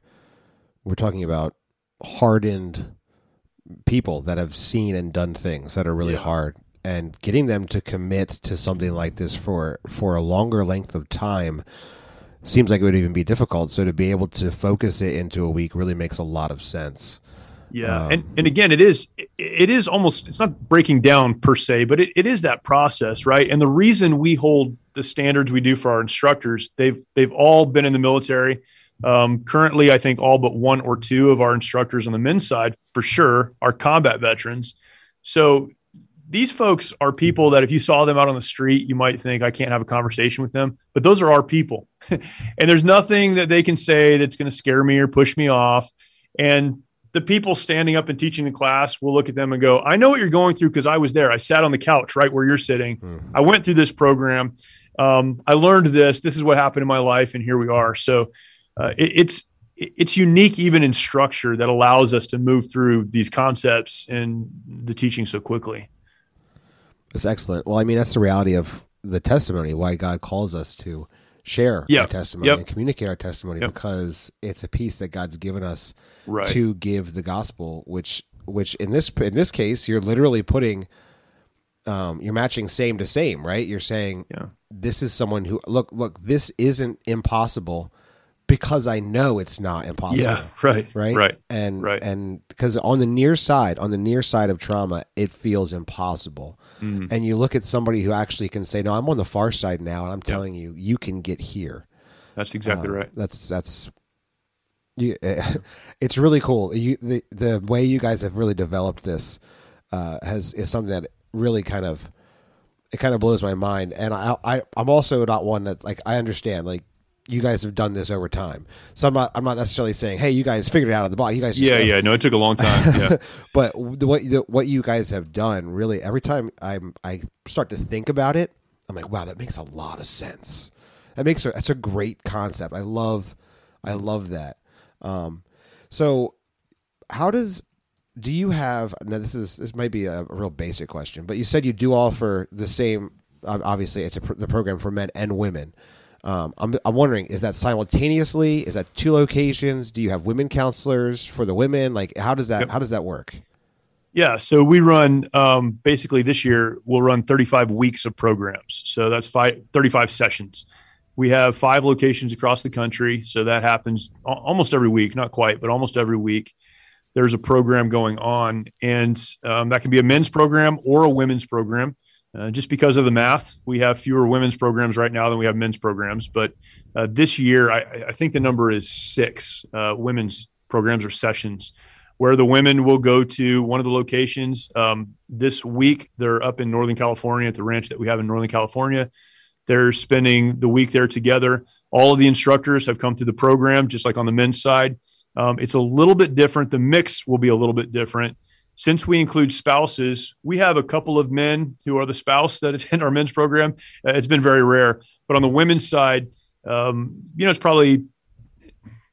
we're talking about hardened people that have seen and done things that are really yeah. hard and getting them to commit to something like this for for a longer length of time seems like it would even be difficult. So to be able to focus it into a week really makes a lot of sense. Yeah um, and and again it is it is almost it's not breaking down per se but it, it is that process right? And the reason we hold the standards we do for our instructors they've they've all been in the military um, currently, I think all but one or two of our instructors on the men's side, for sure, are combat veterans. So these folks are people that if you saw them out on the street, you might think I can't have a conversation with them, but those are our people. and there's nothing that they can say that's going to scare me or push me off. And the people standing up and teaching the class will look at them and go, I know what you're going through because I was there. I sat on the couch right where you're sitting. Mm-hmm. I went through this program. Um, I learned this. This is what happened in my life. And here we are. So uh, it, it's it's unique even in structure that allows us to move through these concepts and the teaching so quickly. That's excellent. Well, I mean, that's the reality of the testimony. Why God calls us to share yep. our testimony yep. and communicate our testimony yep. because it's a piece that God's given us right. to give the gospel. Which, which in this in this case, you're literally putting, um, you're matching same to same, right? You're saying, yeah. this is someone who look look. This isn't impossible because I know it's not impossible. Yeah, right, right, right, and right. and because on the near side, on the near side of trauma, it feels impossible. Mm-hmm. And you look at somebody who actually can say, "No, I'm on the far side now, and I'm telling you, you can get here." That's exactly uh, right. That's that's. You, it's really cool. You the the way you guys have really developed this uh, has is something that really kind of it kind of blows my mind. And I, I I'm also not one that like I understand like you guys have done this over time. So I'm not I'm not necessarily saying, hey, you guys figured it out of the box. You guys, yeah, yeah, no, it took a long time. Yeah, but what the, what you guys have done, really, every time I'm I start to think about it, I'm like, wow, that makes a lot of sense. That makes a, that's a great concept. I love I love that. Um, so how does do you have now this is this might be a, real basic question but you said you do offer the same obviously it's a, the program for men and women um, I'm, I'm wondering is that simultaneously? Is that two locations? Do you have women counselors for the women? Like how does that yep. how does that work? Yeah so we run um, basically this year we'll run 35 weeks of programs. So that's five, 35 sessions. We have five locations across the country so that happens almost every week not quite but almost every week. There's a program going on, and um, that can be a men's program or a women's program. Uh, just because of the math, we have fewer women's programs right now than we have men's programs. But uh, this year, I, I, think the number is six uh, women's programs or sessions where the women will go to one of the locations. Um, this week, they're up in Northern California at the ranch that we have in Northern California. They're spending the week there together. All of the instructors have come through the program, just like on the men's side. Um, it's a little bit different. The mix will be a little bit different. Since we include spouses, we have a couple of men who are the spouse that attend our men's program. Uh, it's been very rare. But on the women's side, um, you know, it's probably,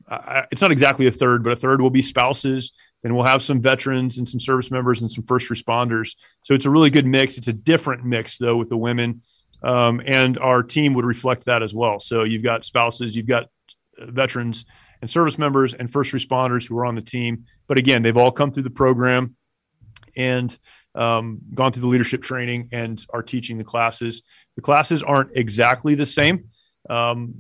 uh, it's not exactly a third, but a third will be spouses. And we'll have some veterans and some service members and some first responders. So it's a really good mix. It's a different mix, though, with the women. Um, and our team would reflect that as well. So you've got spouses, you've got veterans, and service members and first responders who are on the team. But again, they've all come through the program and um, gone through the leadership training and are teaching the classes. The classes aren't exactly the same. Um,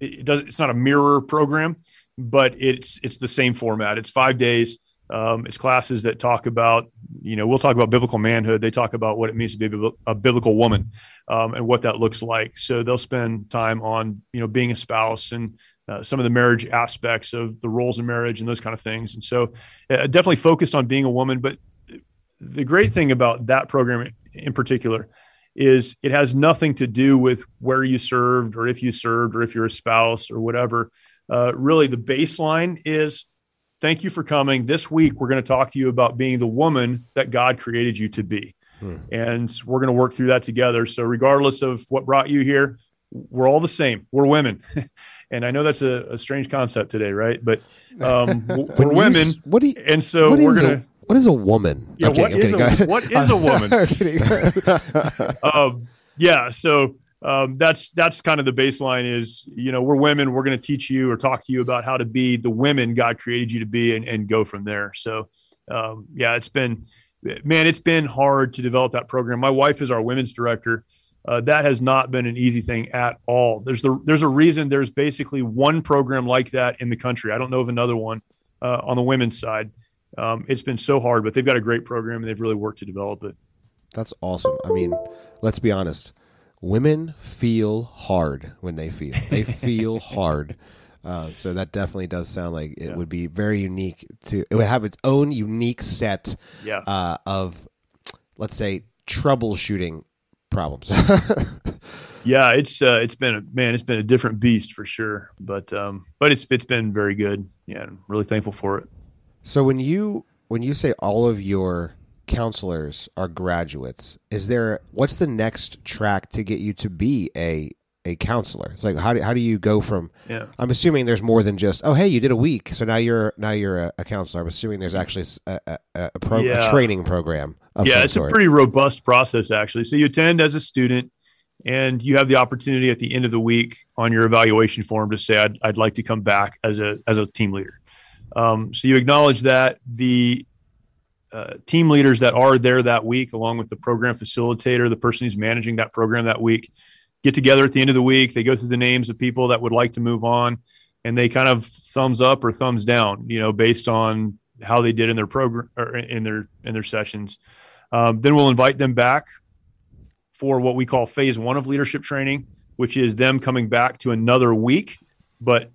it, it does. It's not a mirror program, but it's it's the same format. It's five days. Um, it's classes that talk about, you know, we'll talk about biblical manhood. They talk about what it means to be a biblical woman um, and what that looks like. So they'll spend time on, you know, being a spouse and uh, some of the marriage aspects of the roles in marriage and those kind of things. And so, uh, definitely focused on being a woman. But the great thing about that program in particular is it has nothing to do with where you served or if you served or if you're a spouse or whatever. Uh, really, the baseline is thank you for coming. This week, we're going to talk to you about being the woman that God created you to be. Hmm. And we're going to work through that together. So, regardless of what brought you here, we're all the same. We're women. and I know that's a, a strange concept today, right? But um, we're women. what do you, and so we're going to. What is a woman? Yeah, okay, what, okay, is a, what is a woman? um, yeah, so um, that's that's kind of the baseline. Is you know we're women. We're going to teach you or talk to you about how to be the women God created you to be, and, and go from there. So um, yeah, it's been man, it's been hard to develop that program. My wife is our women's director, uh, that has not been an easy thing at all. There's the there's a reason there's basically one program like that in the country. I don't know of another one uh, on the women's side. Um, it's been so hard, but they've got a great program and they've really worked to develop it. That's awesome. I mean, let's be honest. Women feel hard when they feel. They feel hard. Uh, so that definitely does sound like it yeah. would be very unique to. It would have its own unique set yeah. uh, of, let's say, troubleshooting problems. yeah, it's uh, it's been a man, it's been a different beast for sure. But um, but it's it's been very good. Yeah, I'm really thankful for it. So when you when you say all of your counselors are graduates, is there what's the next track to get you to be a a counselor? It's like how do how do you go from? Yeah, I'm assuming there's more than just oh hey you did a week so now you're now you're a, a counselor. I'm assuming there's actually a a, a, pro, yeah. a training program yeah, it's sort. a pretty robust process actually. So you attend as a student, and you have the opportunity at the end of the week on your evaluation form to say, "I'd, I'd like to come back as a as a team leader." Um, so you acknowledge that the uh, team leaders that are there that week, along with the program facilitator, the person who's managing that program that week, get together at the end of the week. They go through the names of people that would like to move on, and they kind of thumbs up or thumbs down, you know, based on how they did in their program or in their in their sessions. Um, then we'll invite them back for what we call phase one of leadership training, which is them coming back to another week, but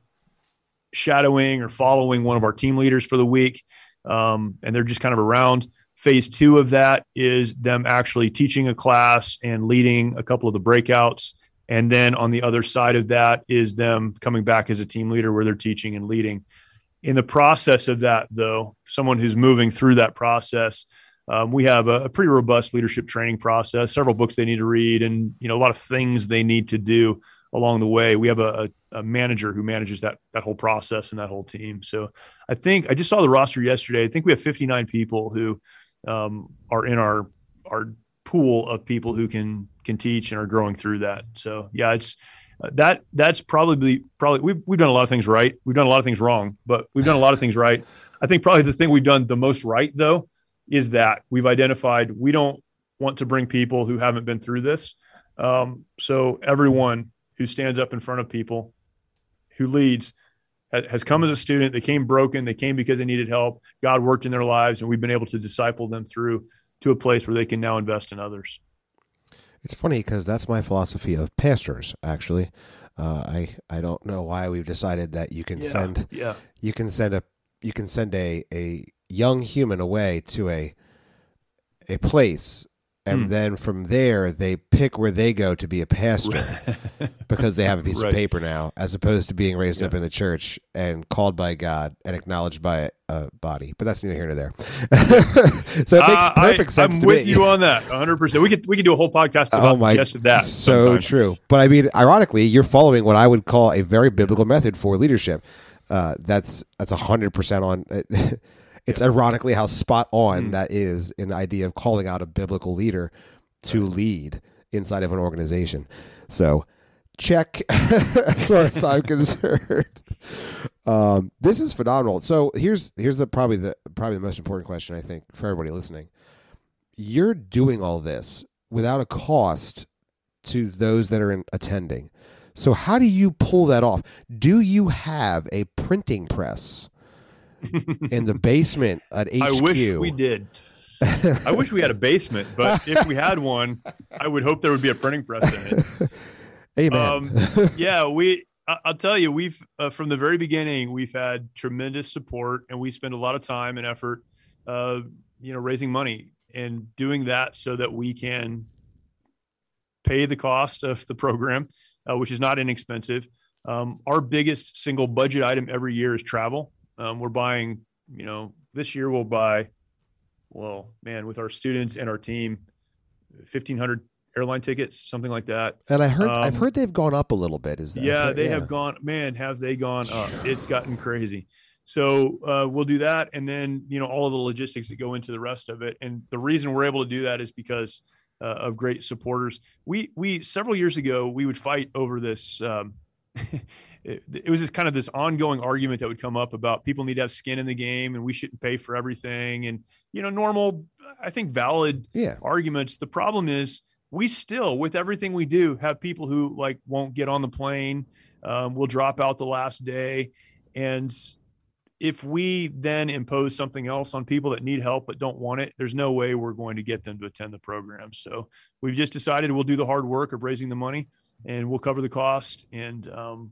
shadowing or following one of our team leaders for the week. Um, and they're just kind of around. Phase two of that is them actually teaching a class and leading a couple of the breakouts. And then on the other side of that is them coming back as a team leader where they're teaching and leading. In the process of that, though, someone who's moving through that process, um, we have a, a, pretty robust leadership training process, several books they need to read, and you know a lot of things they need to do along the way. We have a, a, a, manager who manages that that whole process and that whole team. So I think I just saw the roster yesterday. I think we have 59 people who um, are in our our pool of people who can can teach and are growing through that. So yeah, it's uh, that that's probably probably we've we've done a lot of things right. We've done a lot of things wrong, but we've done a lot of things right. I think probably the thing we've done the most right though is that we've identified we don't want to bring people who haven't been through this. Um, so everyone who stands up in front of people, who leads, has come as a student. They came broken. They came because they needed help. God worked in their lives, and we've been able to disciple them through to a place where they can now invest in others. It's funny because that's my philosophy of pastors. Actually, uh, I I don't know why we've decided that you can yeah, send yeah. you can send a you can send a a young human away to a a place and hmm. then from there they pick where they go to be a pastor because they have a piece right. of paper now as opposed to being raised yeah. up in the church and called by god and acknowledged by a body but that's neither here nor there so it makes uh, perfect I, sense i'm with me. you on that 100% we could we could do a whole podcast about oh my, just that so sometimes. true but i mean ironically you're following what i would call a very biblical method for leadership uh, that's that's 100% on it's ironically how spot on mm. that is in the idea of calling out a biblical leader to right. lead inside of an organization. So check as far as I'm concerned. Um, this is phenomenal. So here's here's the probably the probably the most important question I think for everybody listening. You're doing all this without a cost to those that are in, attending. So how do you pull that off? Do you have a printing press? In the basement at HQ. I wish we did. I wish we had a basement, but if we had one, I would hope there would be a printing press in it. Amen. Um, yeah, we. I'll tell you, we've uh, from the very beginning we've had tremendous support, and we spend a lot of time and effort, uh, you know, raising money and doing that so that we can pay the cost of the program, uh, which is not inexpensive. Um, our biggest single budget item every year is travel. Um, we're buying, you know, this year we'll buy, well, man, with our students and our team, 1,500 airline tickets, something like that. And I heard, um, I've heard they've gone up a little bit. Is that? Yeah, they yeah. have gone. Man, have they gone up? It's gotten crazy. So uh, we'll do that, and then you know all of the logistics that go into the rest of it. And the reason we're able to do that is because uh, of great supporters. We we several years ago we would fight over this. Um, it, it, was this kind of this ongoing argument that would come up about people need to have skin in the game and we shouldn't pay for everything and you know normal i think valid yeah. arguments the problem is we still with everything we do have people who like won't get on the plane um, will drop out the last day and if we then impose something else on people that need help but don't want it, there's no way we're going to get them to attend the program. So we've just decided we'll do the hard work of raising the money and we'll cover the cost. And um,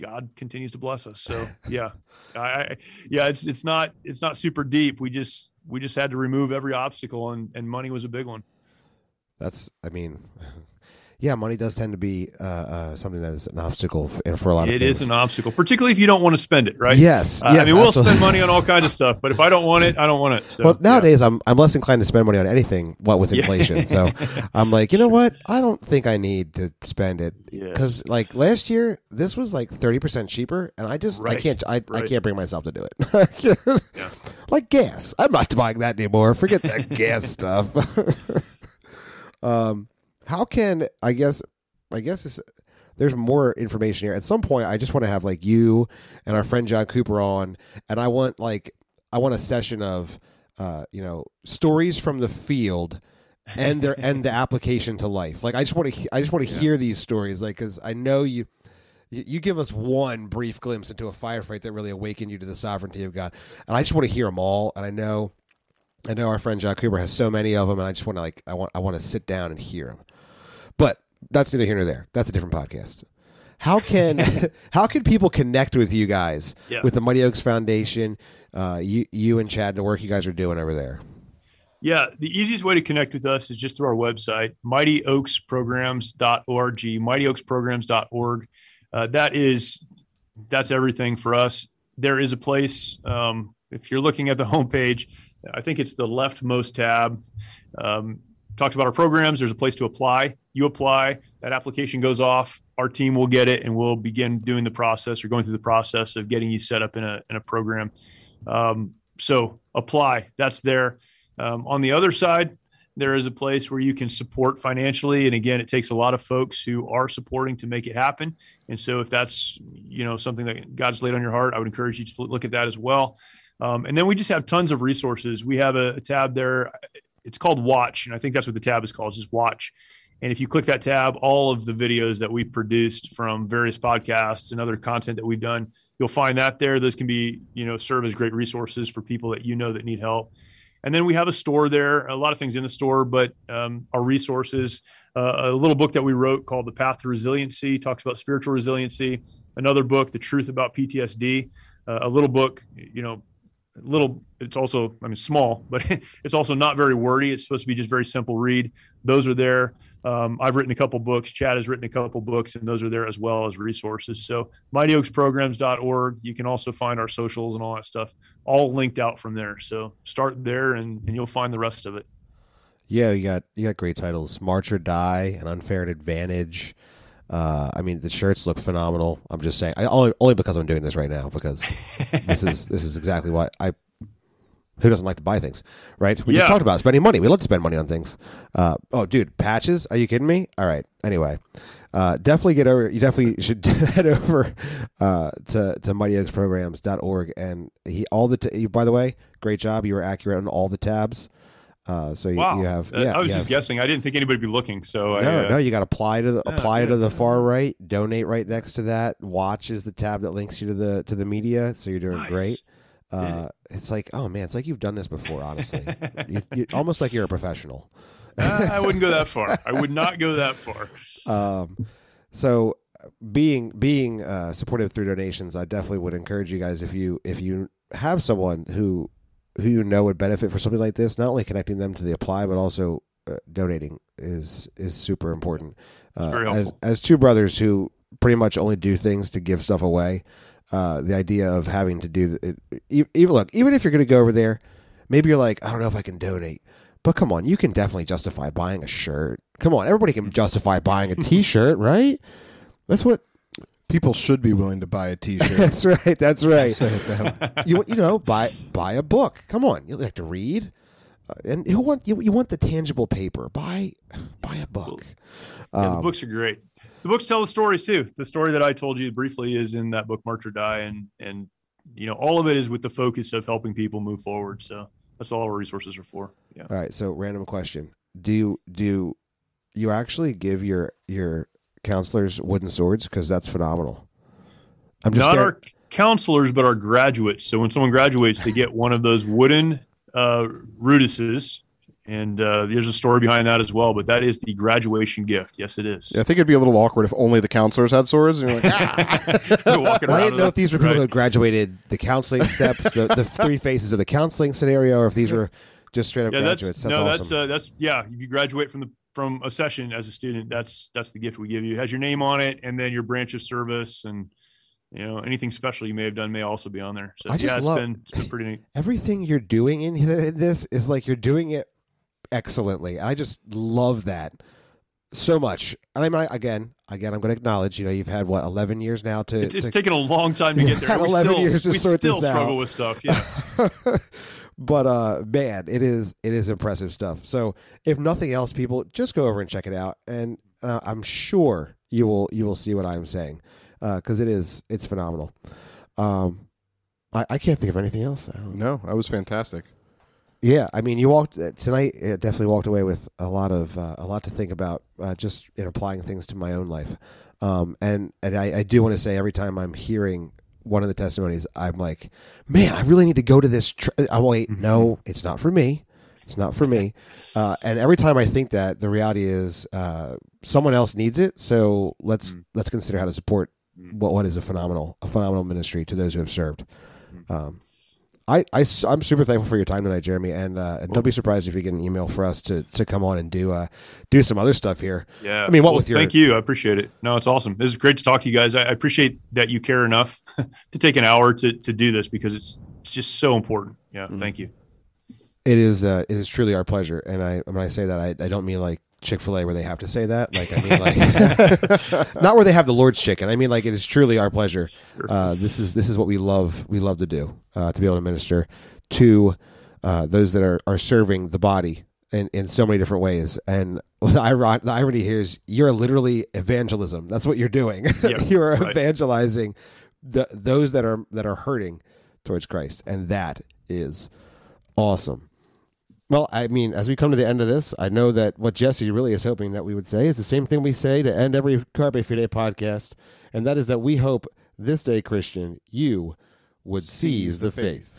God continues to bless us. So yeah, I, yeah, it's it's not it's not super deep. We just we just had to remove every obstacle, and and money was a big one. That's I mean, yeah, money does tend to be uh, uh, something that is an obstacle for, for a lot of It things. an obstacle, particularly if you don't want to spend it, right? Yes. Uh, yes I mean, we'll spend money on all kinds of stuff, but if I don't want it, I don't want it. So, well, nowadays yeah. I'm I'm less inclined to spend money on anything. What with inflation, yeah. so I'm like, you know what? I don't think I need to spend it because yeah. like last year this was like thirty percent cheaper, and I just right. I can't I, right. I can't bring myself to do it. yeah. Like gas, I'm not buying that anymore. Forget that gas stuff. um, how can I guess I guess there's more information here. At some point, I just want to have like you and our friend John Cooper on, and I want like I want a session of uh, you know stories from the field and their and the application to life. Like I just want to I just want to yeah. hear these stories, like because I know you. You give us one brief glimpse into a firefight that really awakened you to the sovereignty of God, and I just want to hear them all. And I know, I know our friend John Cooper has so many of them, and I just want to like I want I want to sit down and hear them. But that's neither here nor there. That's a different podcast. How can how can people connect with you guys yeah. with the Mighty Oaks Foundation? Uh, you you and Chad the work you guys are doing over there. Yeah, the easiest way to connect with us is just through our website, mightyoaksprograms.org, mightyoaksprograms.org. Uh, that is that's everything for us. There is a place um, if you're looking at the homepage, I think it's the leftmost tab. Um, talked about our programs. There's a place to apply. You apply, that application goes off. Our team will get it, and we'll begin doing the process or going through the process of getting you set up in a in a program. Um, so apply. That's there. Um, on the other side, there is a place where you can support financially and again it takes a lot of folks who are supporting to make it happen and so if that's you know something that god's laid on your heart i would encourage you to look at that as well um, and then we just have tons of resources we have a, a, tab there it's called watch and i think that's what the tab is called just watch and if you click that tab all of the videos that we produced from various podcasts and other content that we've done you'll find that there those can be you know serve as great resources for people that you know that need help and then we have a store there, a lot of things in the store, but um, our resources, uh, a little book that we wrote called The Path to Resiliency talks about spiritual resiliency. Another book, The Truth About PTSD. Uh, a little book, you know, little it's also i mean small but it's also not very wordy. It's supposed to be just very simple read. Those are there. Um, i've written a couple books. Chad has written a couple books and those are there as well as resources. So mightyoaksprograms.org you can also find our socials and all that stuff all linked out from there. So start there and, and you'll find the rest of it. Yeah you got you got great titles. March or die an unfair advantage uh, I mean, the shirts look phenomenal. I'm just saying, I, only only because I'm doing this right now because this is this is exactly what I. Who doesn't like to buy things, right? We yeah. just talked about spending money. We love to spend money on things. Uh, oh, dude, patches? Are you kidding me? All right. Anyway, uh, definitely get over. You definitely should head over uh, to to mightyoaksprograms.org and he all the. T- by the way, great job. You were accurate on all the tabs. Uh, so you, wow. you have. Yeah, I was just have, guessing. I didn't think anybody would be looking. So no, I, uh, no, you got to apply to the yeah, apply yeah, to the far right. Donate right next to that. Watch is the tab that links you to the to the media. So you're doing nice. great. Uh, it's like, oh man, it's like you've done this before. Honestly, you, you, almost like you're a professional. uh, I wouldn't go that far. I would not go that far. Um, so being being uh, supportive through donations, I definitely would encourage you guys if you if you have someone who who you know would benefit for something like this, not only connecting them to the apply, but also uh, donating is is super important. Uh, as as two brothers who pretty much only do things to give stuff away, uh, the idea of having to do it, even look, even if you're going to go over there, maybe you're like, I don't know if I can donate, but come on, you can definitely justify buying a shirt. Come on, everybody can justify buying a T-shirt, right? That's what people should be willing to buy a T-shirt. that's right. That's right. Say it them. you you know buy buy a book. Come on, you like to read, uh, and you want you, you want the tangible paper. Buy buy a book. Yeah, um, the books are great. The books tell the stories too. The story that I told you briefly is in that book, March or Die, and and you know all of it is with the focus of helping people move forward. So that's all our resources are for. Yeah. All right. So random question: Do you do you actually give your your counselors wooden swords because that's phenomenal. I'm just not scared. our counselors, but our graduates. So when someone graduates, they get one of those wooden uh, Rudices. And uh, there's a story behind that as well, but that is the graduation gift. Yes, it is. Yeah, I think it'd be a little awkward if only the counselors had swords. And you're like, ah. well, I didn't know if these were people right. who graduated the counseling steps, the, the, three phases of the counseling scenario, or if these were just straight up yeah, graduates. That's, that's no, awesome. that's uh, that's yeah. If you graduate from the from a session as a student, that's that's the gift we give you. It has your name on it, and then your branch of service, and you know anything special you may have done may also be on there. So I just yeah, it's love, been it's been pretty neat. Everything you're doing in this is like you're doing it excellently. I just love that so much. And I might again, again, I'm going to acknowledge. You know, you've had what 11 years now to. It's, it's to, taken a long time to get there. 11 still, years to we sort still this struggle out. with stuff. Yeah. but uh man it is it is impressive stuff. So if nothing else people just go over and check it out and uh, i'm sure you will you will see what i'm saying because uh, it is it's phenomenal. Um I, I can't think of anything else. I no that was fantastic. Yeah i mean you walked uh, tonight definitely walked away with a lot of uh, a lot to think about uh, just in applying things to my own life. Um and and i, I do want to say every time i'm hearing one of the testimonies, I'm like, man, I really need to go to this. Tr-. I'm wait, mm-hmm. no, it's not for me. It's not for me. Uh, and every time I think that, the reality is uh, someone else needs it. So let's mm-hmm. let's consider how to support mm-hmm. what what is a phenomenal a phenomenal ministry to those who have served. Mm-hmm. Um, I, I, am super thankful for your time tonight, Jeremy, and, uh, and don't be surprised if you get an email for us to, to come on and do uh, do some other stuff here. Yeah, I mean, what well, with your thank you, I appreciate it. No, it's awesome. This is great to talk to you guys. I, I appreciate that you care enough to take an hour to to do this because it's, it's just so important. Yeah, mm-hmm. thank you. It is. Uh, it is truly our pleasure, and I when I say that, I, I don't mean like Chick Fil A where they have to say that. Like I mean, like not where they have the Lord's chicken. I mean, like it is truly our pleasure. Uh, this is this is what we love. We love to do uh, to be able to minister to uh, those that are are serving the body in, in so many different ways. And the, iron, the irony here is you're literally evangelism. That's what you're doing. Yep, you are right. evangelizing the, those that are that are hurting towards Christ, and that is awesome. Well, I mean, as we come to the end of this, I know that what Jesse really is hoping that we would say is the same thing we say to end every Carpe Fide podcast, and that is that we hope this day, Christian, you would seize the faith.